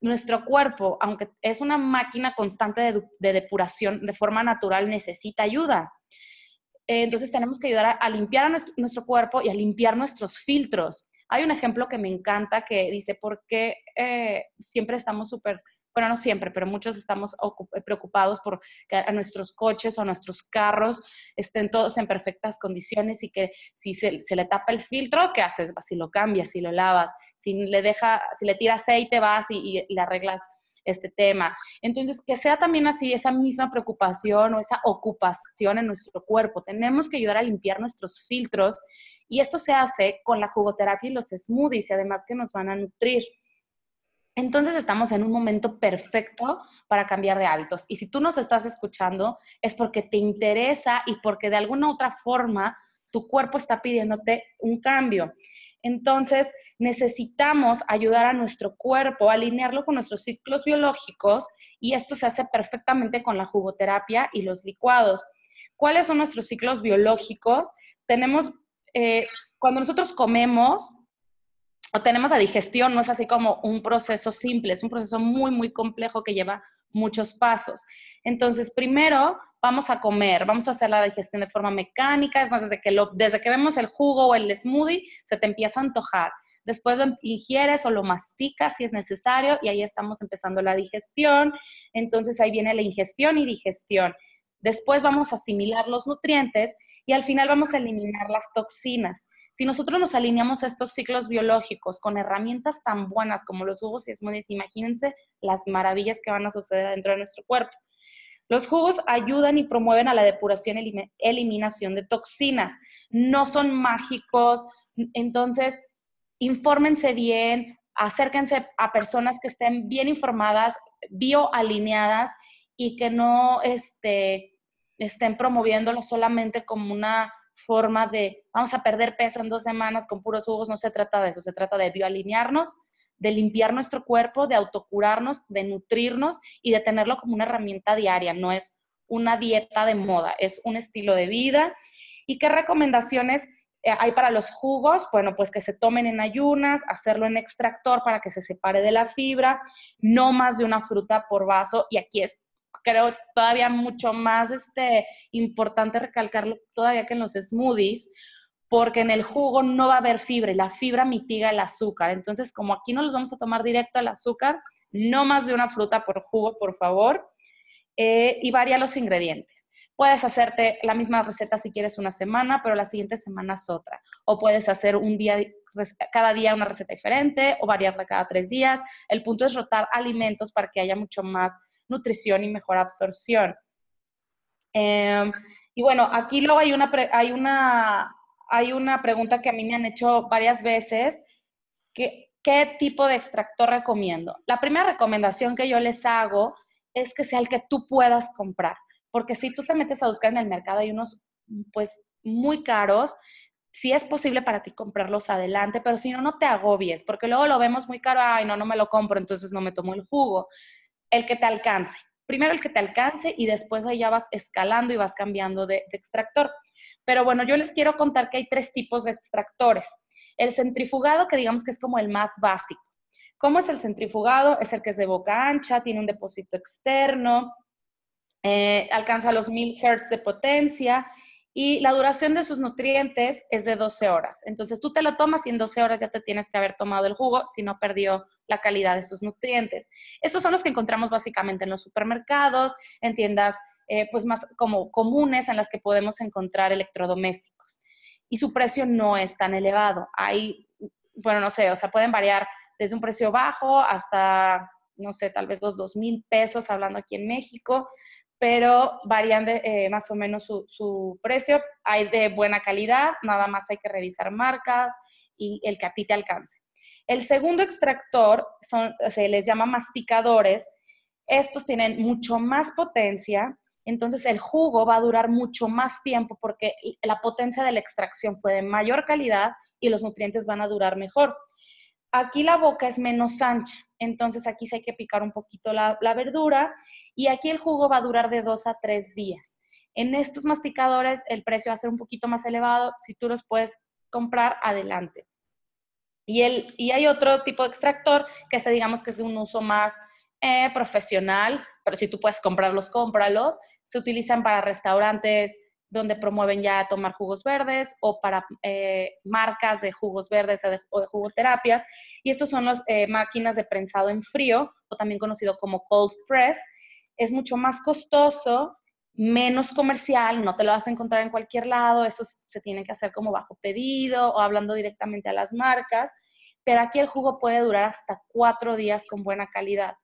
A: nuestro cuerpo, aunque es una máquina constante de depuración de forma natural, necesita ayuda. Eh, entonces tenemos que ayudar a, limpiar a nuestro, cuerpo y a limpiar nuestros filtros. Hay un ejemplo que me encanta que dice, ¿por qué eh, siempre estamos súper, bueno, no siempre, pero muchos estamos preocupados por que a nuestros coches o nuestros carros estén todos en perfectas condiciones y que si se, le tapa el filtro, ¿qué haces? Si lo cambias, si lo lavas, si le deja, si le tira aceite, vas y, y le arreglas este tema. Entonces, que sea también así esa misma preocupación o esa ocupación en nuestro cuerpo. Tenemos que ayudar a limpiar nuestros filtros y esto se hace con la jugoterapia y los smoothies y además que nos van a nutrir. Entonces estamos en un momento perfecto para cambiar de hábitos. Y si tú nos estás escuchando, es porque te interesa y porque de alguna otra forma tu cuerpo está pidiéndote un cambio. Entonces, necesitamos ayudar a nuestro cuerpo, alinearlo con nuestros ciclos biológicos y esto se hace perfectamente con la jugoterapia y los licuados. ¿cuáles son nuestros ciclos biológicos? Tenemos, eh, cuando nosotros comemos o tenemos la digestión, no es así como un proceso simple, es un proceso muy, muy complejo que lleva muchos pasos. Entonces, primero vamos a comer, vamos a hacer la digestión de forma mecánica, es más, desde que, lo, desde que vemos el jugo o el smoothie, se te empieza a antojar. Después lo ingieres o lo masticas si es necesario y ahí estamos empezando la digestión. Entonces ahí viene la ingestión y digestión. Después vamos a asimilar los nutrientes y al final vamos a eliminar las toxinas. Si nosotros nos alineamos a estos ciclos biológicos con herramientas tan buenas como los jugos y smoothies, imagínense las maravillas que van a suceder dentro de nuestro cuerpo. Los jugos ayudan y promueven a la depuración y eliminación de toxinas. No son mágicos, entonces infórmense bien, acérquense a personas que estén bien informadas, bioalineadas y que no este, estén promoviéndolo solamente como una forma de vamos a perder peso en dos semanas con puros jugos, no se trata de eso, se trata de bioalinearnos, de limpiar nuestro cuerpo, de autocurarnos, de nutrirnos y de tenerlo como una herramienta diaria, no es una dieta de moda, es un estilo de vida. ¿Y qué recomendaciones eh, hay para los jugos? Bueno, pues que se tomen en ayunas, hacerlo en extractor para que se separe de la fibra, no más de una fruta por vaso y aquí es creo todavía mucho más este, importante recalcarlo todavía que en los smoothies, porque en el jugo no va a haber fibra y la fibra mitiga el azúcar. Entonces, como aquí no los vamos a tomar directo al azúcar, no más de una fruta por jugo, por favor, eh, y varía los ingredientes. Puedes hacerte la misma receta si quieres una semana, pero la siguiente semana es otra. O puedes hacer un día, cada día una receta diferente o variarla cada tres días. El punto es rotar alimentos para que haya mucho más nutrición y mejor absorción. Em, y bueno, aquí luego hay una, hay, una, hay una pregunta que a mí me han hecho varias veces, que, ¿qué tipo de extractor recomiendo? La primera recomendación que yo les hago es que sea el que tú puedas comprar, porque si tú te metes a buscar en el mercado hay unos pues muy caros, si es posible para ti comprarlos adelante, pero si no, no te agobies, porque luego lo vemos muy caro, ay, no, no me lo compro, entonces no me tomo el jugo el que te alcance. Primero el que te alcance y después ahí ya vas escalando y vas cambiando de, extractor. Pero bueno, yo les quiero contar que hay tres tipos de extractores. El centrifugado, que digamos que es como el más básico. ¿Cómo es el centrifugado? Es el que es de boca ancha, tiene un depósito externo, eh, alcanza los 1000 Hz de potencia y la duración de sus nutrientes es de 12 horas. Entonces tú te lo tomas y en 12 horas ya te tienes que haber tomado el jugo si no perdió la calidad de sus nutrientes. Estos son los que encontramos básicamente en los supermercados, en tiendas eh, pues más como comunes en las que podemos encontrar electrodomésticos. Y su precio no es tan elevado. Hay, bueno, no sé, o sea, pueden variar desde un precio bajo hasta, no sé, tal vez los dos mil pesos, hablando aquí en México, pero varían de, eh, más o menos su, precio. Hay de buena calidad, nada más hay que revisar marcas y el que a ti te alcance. El segundo extractor se les llama masticadores. Estos tienen mucho más potencia, entonces el jugo va a durar mucho más tiempo porque la potencia de la extracción fue de mayor calidad y los nutrientes van a durar mejor. Aquí la boca es menos ancha, entonces aquí sí hay que picar un poquito la, verdura y aquí el jugo va a durar de dos a tres días. En estos masticadores el precio va a ser un poquito más elevado, si tú los puedes comprar, adelante. Y, el, y hay otro tipo de extractor que este digamos que es de un uso más eh, profesional, pero si tú puedes comprarlos, cómpralos. Se utilizan para restaurantes, donde promueven ya tomar jugos verdes o para eh, marcas de jugos verdes o de, jugoterapias. Y estos son las eh, máquinas de prensado en frío o también conocido como cold press. Es mucho más costoso, menos comercial, no te lo vas a encontrar en cualquier lado, eso se tiene que hacer como bajo pedido o hablando directamente a las marcas, pero aquí el jugo puede durar hasta cuatro días con buena calidad.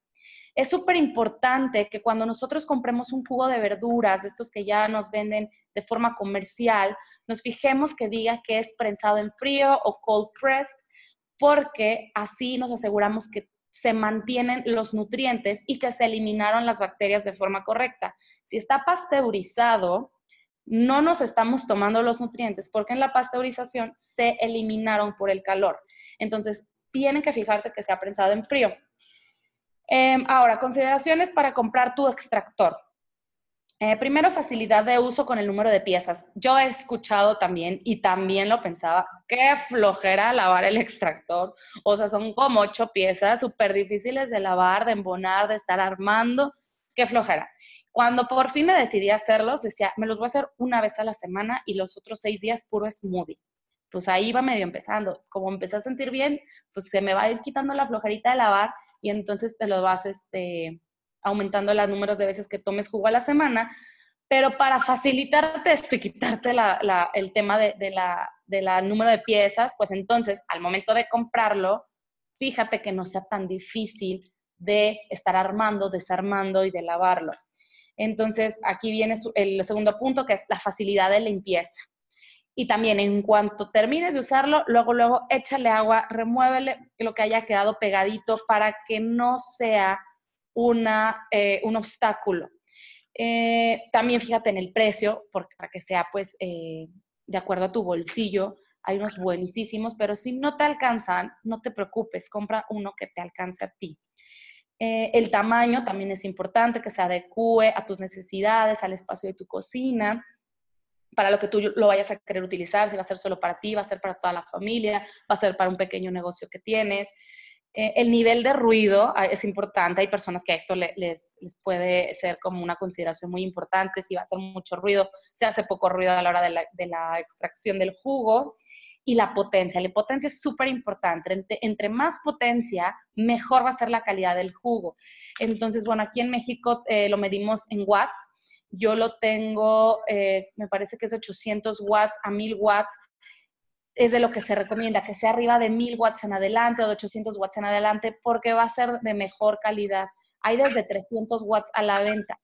A: Es súper importante que cuando nosotros compremos un jugo de verduras, de estos que ya nos venden de forma comercial, nos fijemos que diga que es prensado en frío o cold pressed, porque así nos aseguramos que se mantienen los nutrientes y que se eliminaron las bacterias de forma correcta. Si está pasteurizado, no nos estamos tomando los nutrientes porque en la pasteurización se eliminaron por el calor. Entonces, tienen que fijarse que sea prensado en frío. Em, ahora, consideraciones para comprar tu extractor. Eh, primero, facilidad de uso con el número de piezas. Yo he escuchado también, y también lo pensaba, qué flojera lavar el extractor. O sea, son como ocho piezas, súper difíciles de lavar, de embonar, de estar armando. Qué flojera. Cuando por fin me decidí hacerlos, decía, me los voy a hacer una vez a la semana y los otros seis días puro smoothie. Pues ahí va medio empezando. Como empecé a sentir bien, pues se me va a ir quitando la flojerita de lavar y entonces te lo vas, este, aumentando los números de veces que tomes jugo a la semana, pero para facilitarte esto y quitarte el tema de, la, de la número de piezas, pues entonces al momento de comprarlo, fíjate que no sea tan difícil de estar armando, desarmando y de lavarlo. Entonces, aquí viene el segundo punto, que es la facilidad de limpieza. Y también en cuanto termines de usarlo, luego, luego échale agua, remuévele lo que haya quedado pegadito para que no sea una, eh, un obstáculo. Eh, también fíjate en el precio, porque para que sea pues eh, de acuerdo a tu bolsillo. Hay unos buenísimos, pero si no te alcanzan, no te preocupes, compra uno que te alcance a ti. el tamaño también es importante, que se adecue a tus necesidades, al espacio de tu cocina, para lo que tú lo vayas a querer utilizar, si va a ser solo para ti, va a ser para toda la familia, va a ser para un pequeño negocio que tienes. Eh, el nivel de ruido ah, es importante. Hay personas que a esto les, puede ser como una consideración muy importante. Si va a hacer mucho ruido, se hace poco ruido a la hora de la, de la extracción del jugo. Y la potencia. La potencia es súper importante. Entre, más potencia, mejor va a ser la calidad del jugo. Entonces, bueno, aquí en México eh, lo medimos en watts. Yo lo tengo, eh, me parece que es 800 watts a 1000 watts es de lo que se recomienda, que sea arriba de 1000 watts en adelante o de 800 watts en adelante, porque va a ser de mejor calidad. Hay desde 300 watts a la venta,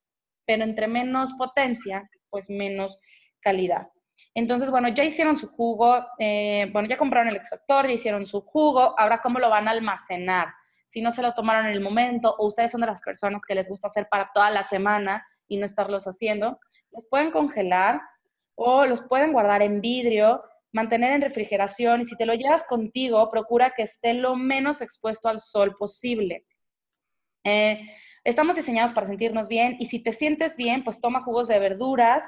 A: pero entre menos potencia, pues menos calidad. Entonces, bueno, ya hicieron su jugo, eh, bueno, ya compraron el extractor, ya hicieron su jugo, ahora cómo lo van a almacenar. Si no se lo tomaron en el momento o ustedes son de las personas que les gusta hacer para toda la semana y no estarlos haciendo, los pueden congelar o los pueden guardar en vidrio mantener en refrigeración y si te lo llevas contigo, procura que esté lo menos expuesto al sol posible. Eh, estamos diseñados para sentirnos bien y si te sientes bien, pues toma jugos de verduras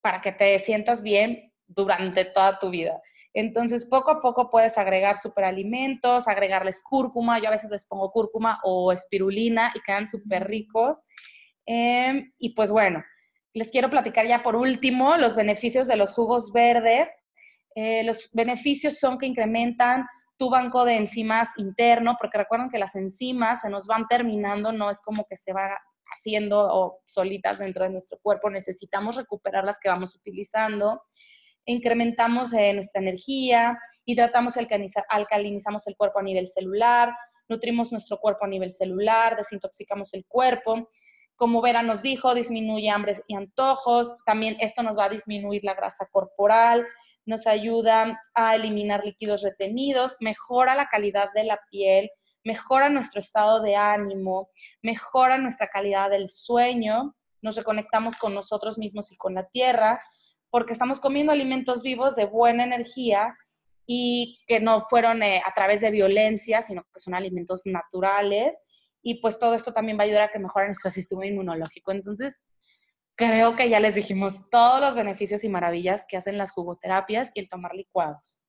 A: para que te sientas bien durante toda tu vida. Entonces, poco a poco puedes agregar superalimentos, agregarles cúrcuma. Yo a veces les pongo cúrcuma o espirulina y quedan súper ricos. Em, y pues bueno, les quiero platicar ya por último los beneficios de los jugos verdes. Eh, los beneficios son que incrementan tu banco de enzimas interno, porque recuerden que las enzimas se nos van terminando, no es como que se va haciendo solitas dentro de nuestro cuerpo, necesitamos recuperar las que vamos utilizando. Incrementamos eh, nuestra energía, hidratamos, alcalinizamos el cuerpo a nivel celular, nutrimos nuestro cuerpo a nivel celular, desintoxicamos el cuerpo. Como Vera nos dijo, disminuye hambre y antojos. También esto nos va a disminuir la grasa corporal, nos ayuda a eliminar líquidos retenidos, mejora la calidad de la piel, mejora nuestro estado de ánimo, mejora nuestra calidad del sueño, nos reconectamos con nosotros mismos y con la tierra, porque estamos comiendo alimentos vivos de buena energía y que no fueron eh, a través de violencia, sino que son alimentos naturales. Y pues todo esto también va a ayudar a que mejore nuestro sistema inmunológico. Entonces, creo que ya les dijimos todos los beneficios y maravillas que hacen las jugoterapias y el tomar licuados.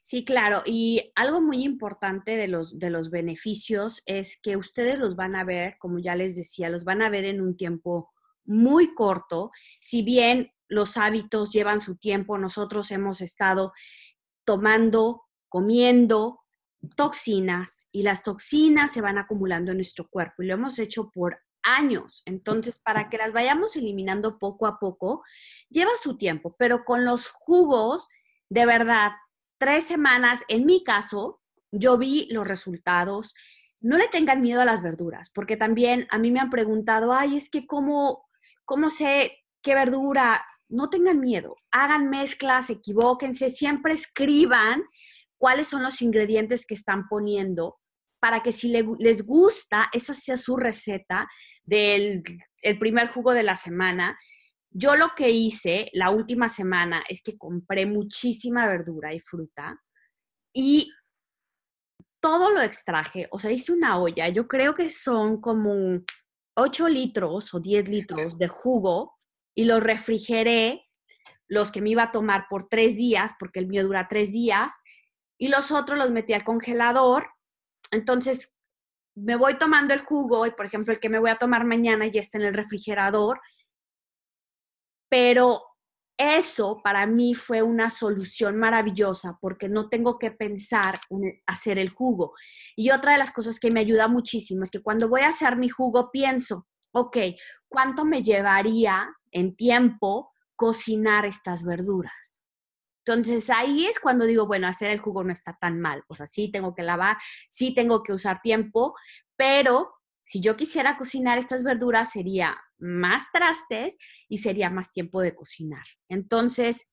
C: Sí, claro. Y algo muy importante de los, de los beneficios es que ustedes los van a ver, como ya les decía, los van a ver en un tiempo muy corto. Si bien los hábitos llevan su tiempo, nosotros hemos estado tomando, comiendo toxinas y las toxinas se van acumulando en nuestro cuerpo y lo hemos hecho por años. Entonces, para que las vayamos eliminando poco a poco, lleva su tiempo, pero con los jugos, de verdad, tres semanas, en mi caso, yo vi los resultados. No le tengan miedo a las verduras, porque también a mí me han preguntado, ay, es que cómo, cómo sé qué verdura. No tengan miedo, hagan mezclas, equivóquense, siempre escriban cuáles son los ingredientes que están poniendo para que si les gusta, esa sea su receta del el primer jugo de la semana. Yo lo que hice la última semana es que compré muchísima verdura y fruta y todo lo extraje, o sea, hice una olla, yo creo que son como 8 litros o 10 litros de jugo y los refrigeré, los que me iba a tomar por tres días, porque el mío dura tres días, y los otros los metí al congelador. Entonces, me voy tomando el jugo y, por ejemplo, el que me voy a tomar mañana ya está en el refrigerador, pero eso para mí fue una solución maravillosa porque no tengo que pensar en hacer el jugo. Y otra de las cosas que me ayuda muchísimo es que cuando voy a hacer mi jugo pienso, ok, ¿cuánto me llevaría en tiempo cocinar estas verduras? Entonces ahí es cuando digo, bueno, hacer el jugo no está tan mal. O sea, sí tengo que lavar, sí tengo que usar tiempo, pero si yo quisiera cocinar estas verduras sería más trastes y sería más tiempo de cocinar. Entonces,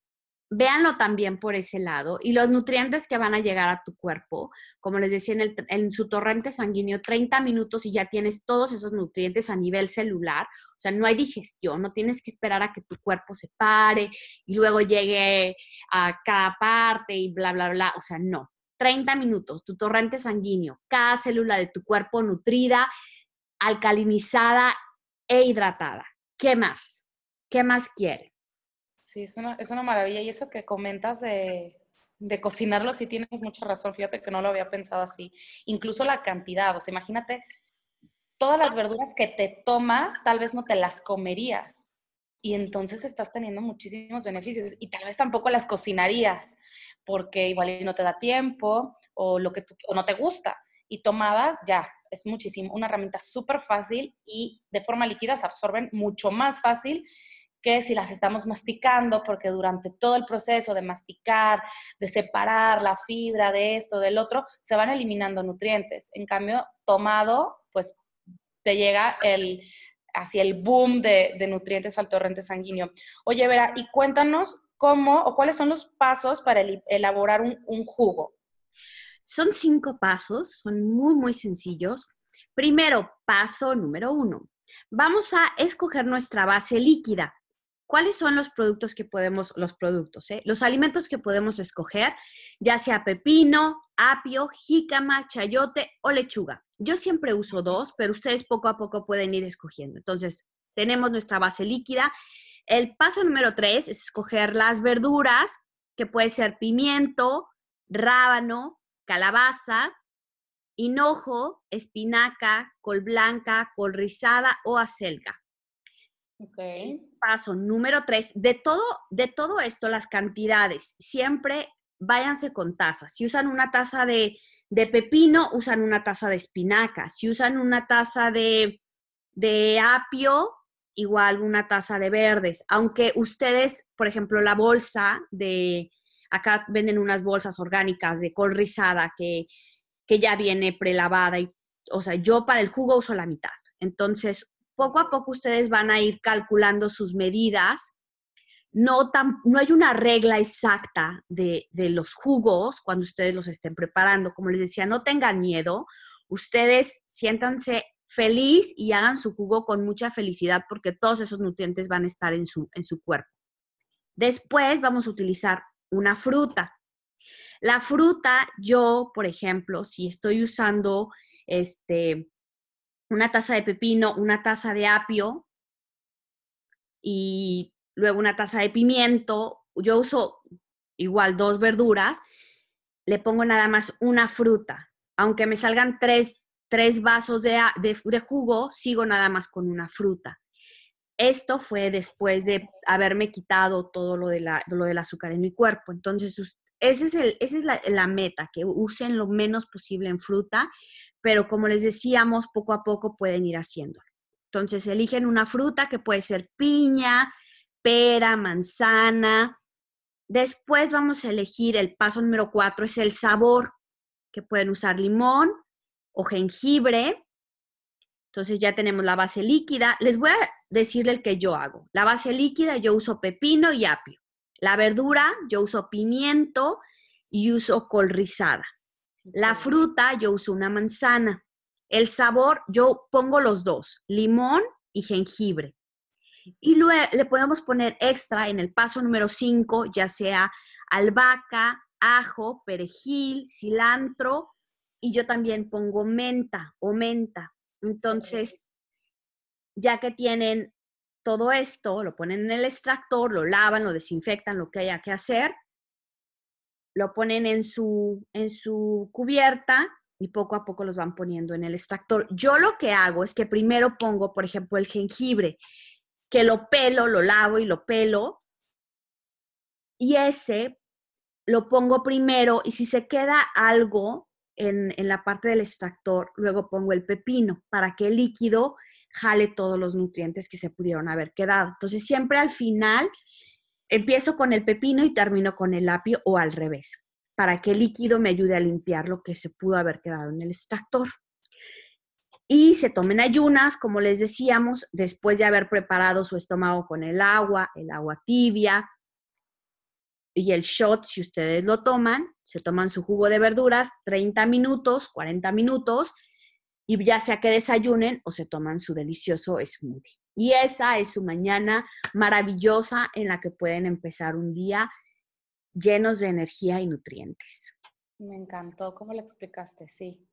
C: véanlo también por ese lado. Y los nutrientes que van a llegar a tu cuerpo, como les decía en, su torrente sanguíneo, 30 minutos y ya tienes todos esos nutrientes a nivel celular. O sea, no hay digestión, no tienes que esperar a que tu cuerpo se pare y luego llegue a cada parte y bla, bla, bla. O sea, no. 30 minutos, tu torrente sanguíneo, cada célula de tu cuerpo nutrida alcalinizada e hidratada. ¿Qué más? ¿Qué más quiere?
A: Sí, es una, es una maravilla. Y eso que comentas de, de cocinarlo, sí tienes mucha razón. Fíjate que no lo había pensado así. Incluso la cantidad. O sea, imagínate, todas las verduras que te tomas, tal vez no te las comerías. Y entonces estás teniendo muchísimos beneficios. Y tal vez tampoco las cocinarías, porque igual no te da tiempo o, lo que o no te gusta. Y tomadas, ya, es muchísimo, una herramienta súper fácil y de forma líquida se absorben mucho más fácil que si las estamos masticando, porque durante todo el proceso de masticar, de separar la fibra de esto, del otro, se van eliminando nutrientes. En cambio, tomado, pues te llega el, hacia el boom de, nutrientes al torrente sanguíneo. Oye, Vera, y cuéntanos cómo o cuáles son los pasos para elaborar un jugo.
C: Son cinco pasos, son muy, muy sencillos. Primero, paso número uno. Vamos a escoger nuestra base líquida. ¿Cuáles son los productos que podemos, los productos, eh? los alimentos que podemos escoger, ya sea pepino, apio, jícama, chayote o lechuga? Yo siempre uso dos, pero ustedes poco a poco pueden ir escogiendo. Entonces, tenemos nuestra base líquida. El paso número tres es escoger las verduras, que puede ser pimiento, rábano, calabaza, hinojo, espinaca, col blanca, col rizada o acelga.
A: Okay.
C: Paso número tres, de todo, de todo esto, las cantidades, siempre váyanse con tazas. Si usan una taza de, de pepino, usan una taza de espinaca. Si usan una taza de, de apio, igual una taza de verdes. Aunque ustedes, por ejemplo, la bolsa de, Acá venden unas bolsas orgánicas de col rizada que, ya viene prelavada y, o sea, yo para el jugo uso la mitad. Entonces, poco a poco ustedes van a ir calculando sus medidas. No, hay una regla exacta de, los jugos cuando ustedes los estén preparando. Como les decía, no tengan miedo. Ustedes siéntanse feliz y hagan su jugo con mucha felicidad porque todos esos nutrientes van a estar en su cuerpo. Después vamos a utilizar una fruta. La fruta, yo, por ejemplo, si estoy usando este, una taza de pepino, una taza de apio y luego una taza de pimiento, yo uso igual dos verduras, le pongo nada más una fruta. Aunque me salgan tres, vasos de, de jugo, sigo nada más con una fruta. Esto fue después de haberme quitado todo lo, de la, lo del azúcar en mi cuerpo. Entonces, ese es el, esa es la, meta, que usen lo menos posible en fruta, pero como les decíamos, poco a poco pueden ir haciéndolo. Entonces, eligen una fruta que puede ser piña, pera, manzana. Después vamos a elegir el paso número cuatro, es el sabor, que pueden usar limón o jengibre. Entonces ya tenemos la base líquida. Les voy a decir el que yo hago. La base líquida yo uso pepino y apio. La verdura yo uso pimiento y uso col rizada. La fruta yo uso una manzana. El sabor yo pongo los dos, limón y jengibre. Y luego le podemos poner extra en el paso número 5, ya sea albahaca, ajo, perejil, cilantro y yo también pongo menta o menta. Entonces, ya que tienen todo esto, lo ponen en el extractor, lo lavan, lo desinfectan, lo que haya que hacer, lo ponen en su, en su cubierta y poco a poco los van poniendo en el extractor. Yo lo que hago es que primero pongo, por ejemplo, el jengibre, que lo pelo, lo lavo y lo pelo, y ese lo pongo primero y si se queda algo en, en, la parte del extractor, luego pongo el pepino para que el líquido jale todos los nutrientes que se pudieron haber quedado. Entonces siempre al final empiezo con el pepino y termino con el apio o al revés, para que el líquido me ayude a limpiar lo que se pudo haber quedado en el extractor. Y se tomen ayunas, como les decíamos, después de haber preparado su estómago con el agua, el agua tibia y el shot, si ustedes lo toman, se toman su jugo de verduras 30 minutos, 40 minutos, y ya sea que desayunen o se toman su delicioso smoothie. Y esa es su mañana maravillosa en la que pueden empezar un día llenos de energía y nutrientes.
A: Me encantó cómo lo explicaste, sí.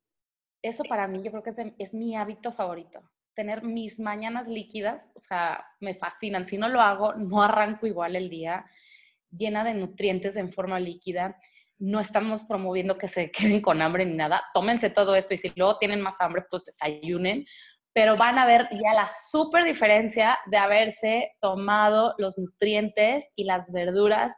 A: Eso para mí yo creo que es, es mi hábito favorito. Tener mis mañanas líquidas, o sea, me fascinan. Si no lo hago, no arranco igual el día llena de nutrientes en forma líquida no estamos promoviendo que se queden con hambre ni nada. Tómense todo esto y si luego tienen más hambre, pues desayunen. Pero van a ver ya la súper diferencia de haberse tomado los nutrientes y las verduras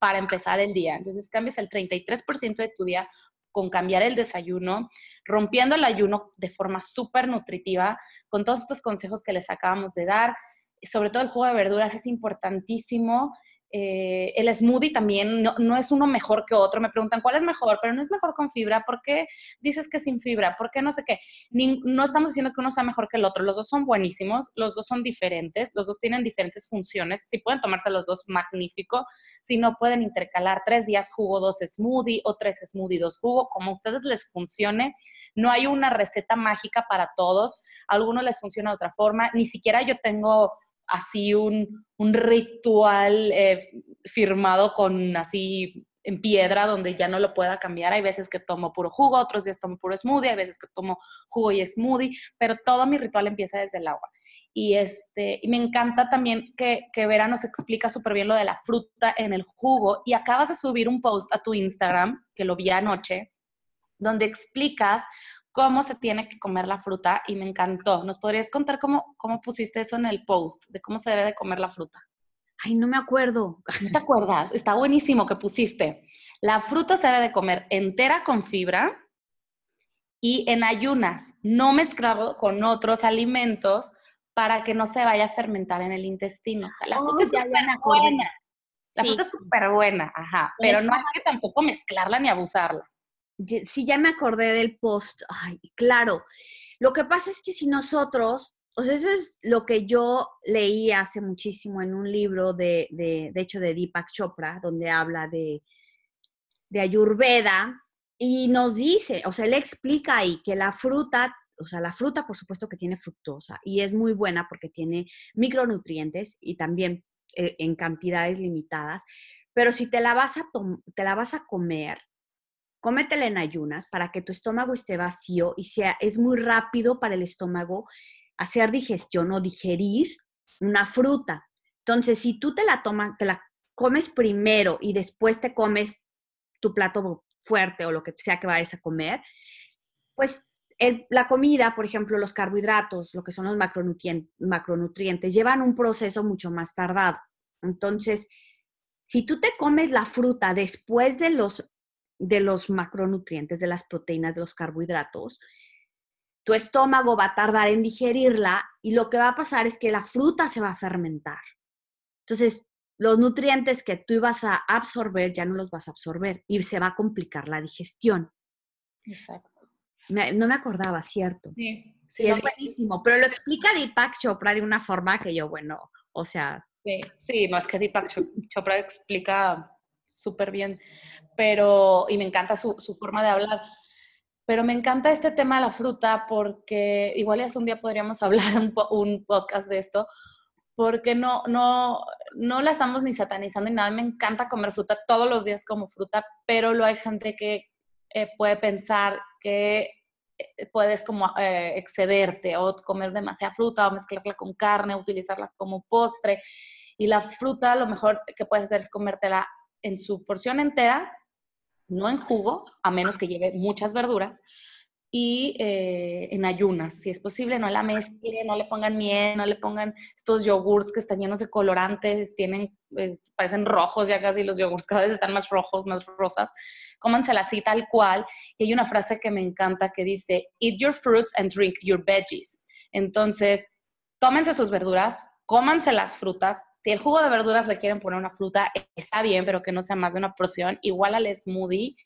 A: para empezar el día. Entonces cambias el 33% de tu día con cambiar el desayuno, rompiendo el ayuno de forma súper nutritiva, con todos estos consejos que les acabamos de dar. Sobre todo el jugo de verduras es importantísimo eh, el smoothie también no, es uno mejor que otro. Me preguntan cuál es mejor, pero no es mejor con fibra. ¿Por qué dices que sin fibra? ¿Por qué no sé qué? no estamos diciendo que uno sea mejor que el otro. Los dos son buenísimos, los dos son diferentes, los dos tienen diferentes funciones. Si pueden tomarse los dos, magnífico. Si no, pueden intercalar tres días jugo, dos smoothie o tres smoothie, dos jugo, como a ustedes les funcione. No hay una receta mágica para todos. Algunos les funciona de otra forma. Ni siquiera yo tengo así un, ritual eh, firmado con así en piedra donde ya no lo pueda cambiar. Hay veces que tomo puro jugo, otros días tomo puro smoothie, hay veces que tomo jugo y smoothie, pero todo mi ritual empieza desde el agua. Y, este, y me encanta también que, que Vera nos explica súper bien lo de la fruta en el jugo. Y acabas de subir un post a tu Instagram, que lo vi anoche, donde explicas cómo se tiene que comer la fruta y me encantó. ¿Nos podrías contar cómo, cómo pusiste eso en el post, de cómo se debe de comer la fruta?
C: Ay, no me acuerdo.
A: ¿No te acuerdas? Está buenísimo que pusiste. La fruta se debe de comer entera con fibra y en ayunas, no mezclado con otros alimentos para que no se vaya a fermentar en el intestino. la fruta es súper buena. La fruta es súper buena, ajá, pero no hay que tampoco mezclarla ni abusarla
C: sí ya me acordé del post, ay, claro, lo que pasa es que si nosotros, o sea, eso es lo que yo leí hace muchísimo en un libro de, de, de hecho, de Deepak Chopra, donde habla de, de Ayurveda, y nos dice, o sea, él explica ahí que la fruta, o sea, la fruta por supuesto que tiene fructosa y es muy buena porque tiene micronutrientes y también eh, en cantidades limitadas, pero si te la vas a, te la vas a comer cómetela en ayunas para que tu estómago esté vacío y sea, es muy rápido para el estómago hacer digestión o digerir una fruta. Entonces, si tú te la tomas, te la comes primero y después te comes tu plato fuerte o lo que sea que vayas a comer, pues la comida, por ejemplo, los carbohidratos, lo que son los macronutrientes, macronutrientes, llevan un proceso mucho más tardado. Entonces, si tú te comes la fruta después de los de los macronutrientes, de las proteínas, de los carbohidratos, tu estómago va a tardar en digerirla y lo que va a pasar es que la fruta se va a fermentar. Entonces, los nutrientes que tú ibas a absorber ya no los vas a absorber y se va a complicar la digestión. Exacto. no me acordaba, ¿cierto? Sí. Sí, es buenísimo, pero lo explica Deepak Chopra de una forma que yo, bueno, o sea...
A: Sí, sí, es que Deepak Chopra explica súper bien, pero, y me encanta su, forma de hablar. Pero me encanta este tema de la fruta porque igual ya un día podríamos hablar un, un, podcast de esto, porque no, no, no la estamos ni satanizando ni nada. Me encanta comer fruta todos los días como fruta, pero lo hay gente que eh, puede pensar que eh, puedes como eh, excederte o comer demasiada fruta o mezclarla con carne, utilizarla como postre. Y la fruta lo mejor que puedes hacer es comértela en su porción entera, no en jugo, a menos que lleve muchas verduras, y eh, en ayunas, si es posible, no la mezclen, no le pongan miel, no le pongan estos yogurts que están llenos de colorantes, tienen, eh, parecen rojos ya casi los yogurts, cada vez están más rojos, más rosas, cómansela así tal cual. Y hay una frase que me encanta que dice, eat your fruits and drink your veggies. Entonces, tómense sus verduras, cómanse las frutas. Si el jugo de verduras le quieren poner una fruta, está bien, pero que no sea más de una porción, igual al smoothie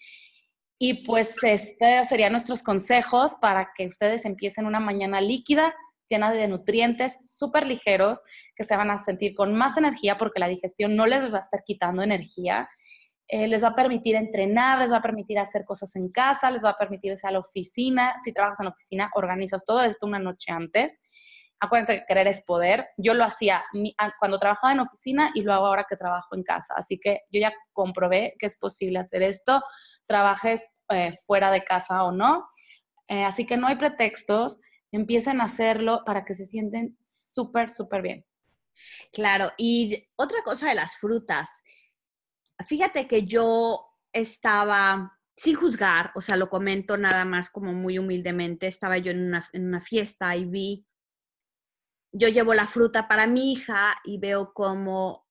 A: y pues este serían nuestros consejos para que ustedes empiecen una mañana líquida, llena de nutrientes, súper ligeros, que se van a sentir con más energía porque la digestión no les va a estar quitando energía. Eh, les va a permitir entrenar, les va a permitir hacer cosas en casa, les va a permitir irse a la oficina. Si trabajas en la oficina, organizas todo esto una noche antes. Acuérdense que querer es poder. Yo lo hacía cuando trabajaba en oficina y lo hago ahora que trabajo en casa. Así que yo ya comprobé que es posible hacer esto, trabajes eh, fuera de casa o no. Eh, así que no hay pretextos. Empiecen a hacerlo para que se sienten súper, súper bien.
C: Claro, y otra cosa de las frutas. Fíjate que yo estaba sin juzgar, o sea, lo comento nada más como muy humildemente, estaba yo en una, en una fiesta y vi yo llevo la fruta para mi hija y veo cómo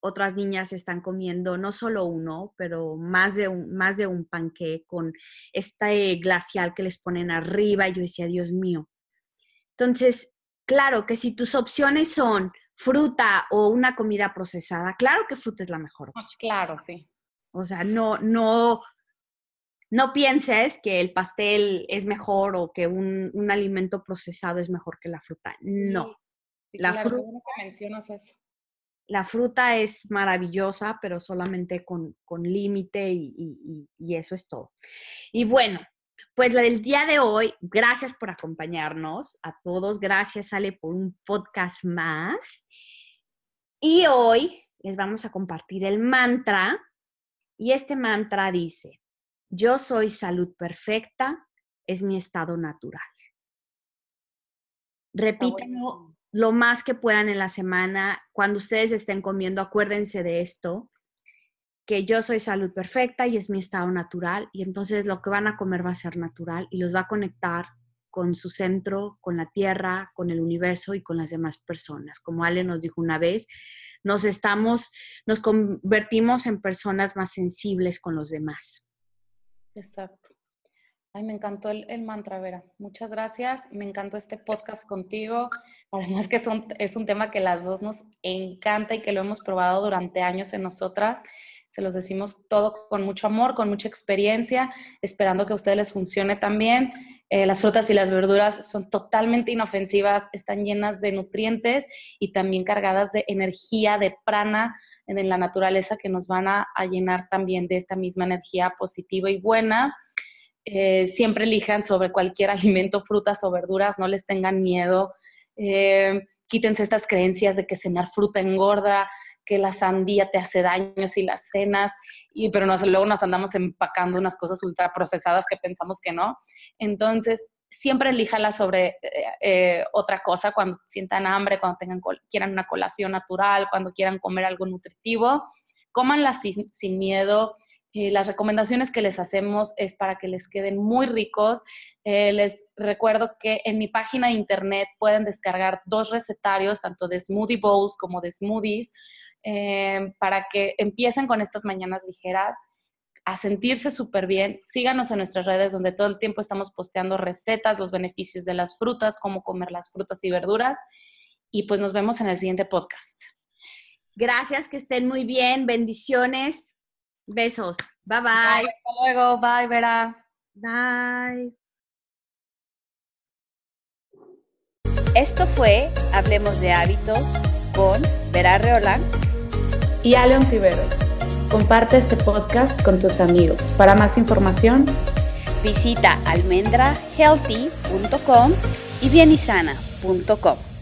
C: otras niñas están comiendo no solo uno, pero más de un, más de un panqué con este glacial que les ponen arriba. Y yo decía, Dios mío. Entonces, claro que si tus opciones son fruta o una comida procesada, claro que fruta es la mejor
A: pues Claro, sí.
C: O sea, no, no, no pienses que el pastel es mejor o que un, alimento procesado es mejor que la fruta. No.
A: la fruta. mencionas eso.
C: La fruta es maravillosa, pero solamente con, límite y, eso es todo. Y bueno, pues el día de hoy, gracias por acompañarnos a todos. Gracias, Ale, por un podcast más. Y hoy les vamos a compartir el mantra. Y este mantra dice, yo soy salud perfecta, es mi estado natural. Repítanlo lo más que puedan en la semana. Cuando ustedes estén comiendo, acuérdense de esto, que yo soy salud perfecta y es mi estado natural. Y entonces lo que van a comer va a ser natural y los va a conectar con su centro, con la tierra, con el universo y con las demás personas. Como Ale nos dijo una vez, nos estamos, nos convertimos en personas más sensibles con los demás.
A: Exacto. Ay, me encantó el, mantra, Vera. Muchas gracias. Me encantó este podcast contigo. Además que es un, es un tema que las dos nos encanta y que lo hemos probado durante años en nosotras. Se los decimos todo con mucho amor, con mucha experiencia, esperando que a ustedes les funcione también. Eh, las frutas y las verduras son totalmente inofensivas, están llenas de nutrientes y también cargadas de energía, de prana en la naturaleza que nos van a, llenar también de esta misma energía positiva y buena. Eh, siempre elijan sobre cualquier alimento, frutas o verduras, no les tengan miedo. Eh, quítense estas creencias de que cenar fruta engorda, que la sandía te hace daño si las cenas, y, pero luego nos andamos empacando unas cosas ultraprocesadas que pensamos que no. Entonces, siempre elíjala sobre eh, eh, otra cosa cuando sientan hambre, cuando tengan, quieran una colación natural, cuando quieran comer algo nutritivo. Cómanla sin, sin miedo. Eh, las recomendaciones que les hacemos es para que les queden muy ricos. les recuerdo que en mi página de internet pueden descargar dos recetarios, tanto de smoothie bowls como de smoothies, para que empiecen con estas mañanas ligeras a sentirse súper bien. Síganos en nuestras redes donde todo el tiempo estamos posteando recetas, los beneficios de las frutas, cómo comer las frutas y verduras. Y pues nos vemos en el siguiente podcast.
C: Gracias, que estén muy bien. Bendiciones. Besos. Bye bye.
A: bye hasta luego. Bye, Vera.
C: Bye.
B: Esto fue Hablemos de Hábitos con Vera Reolán
A: y Aleon Tiveros. Comparte este podcast con tus amigos. Para más información,
B: visita almendrahealthy.com y bienisana.com.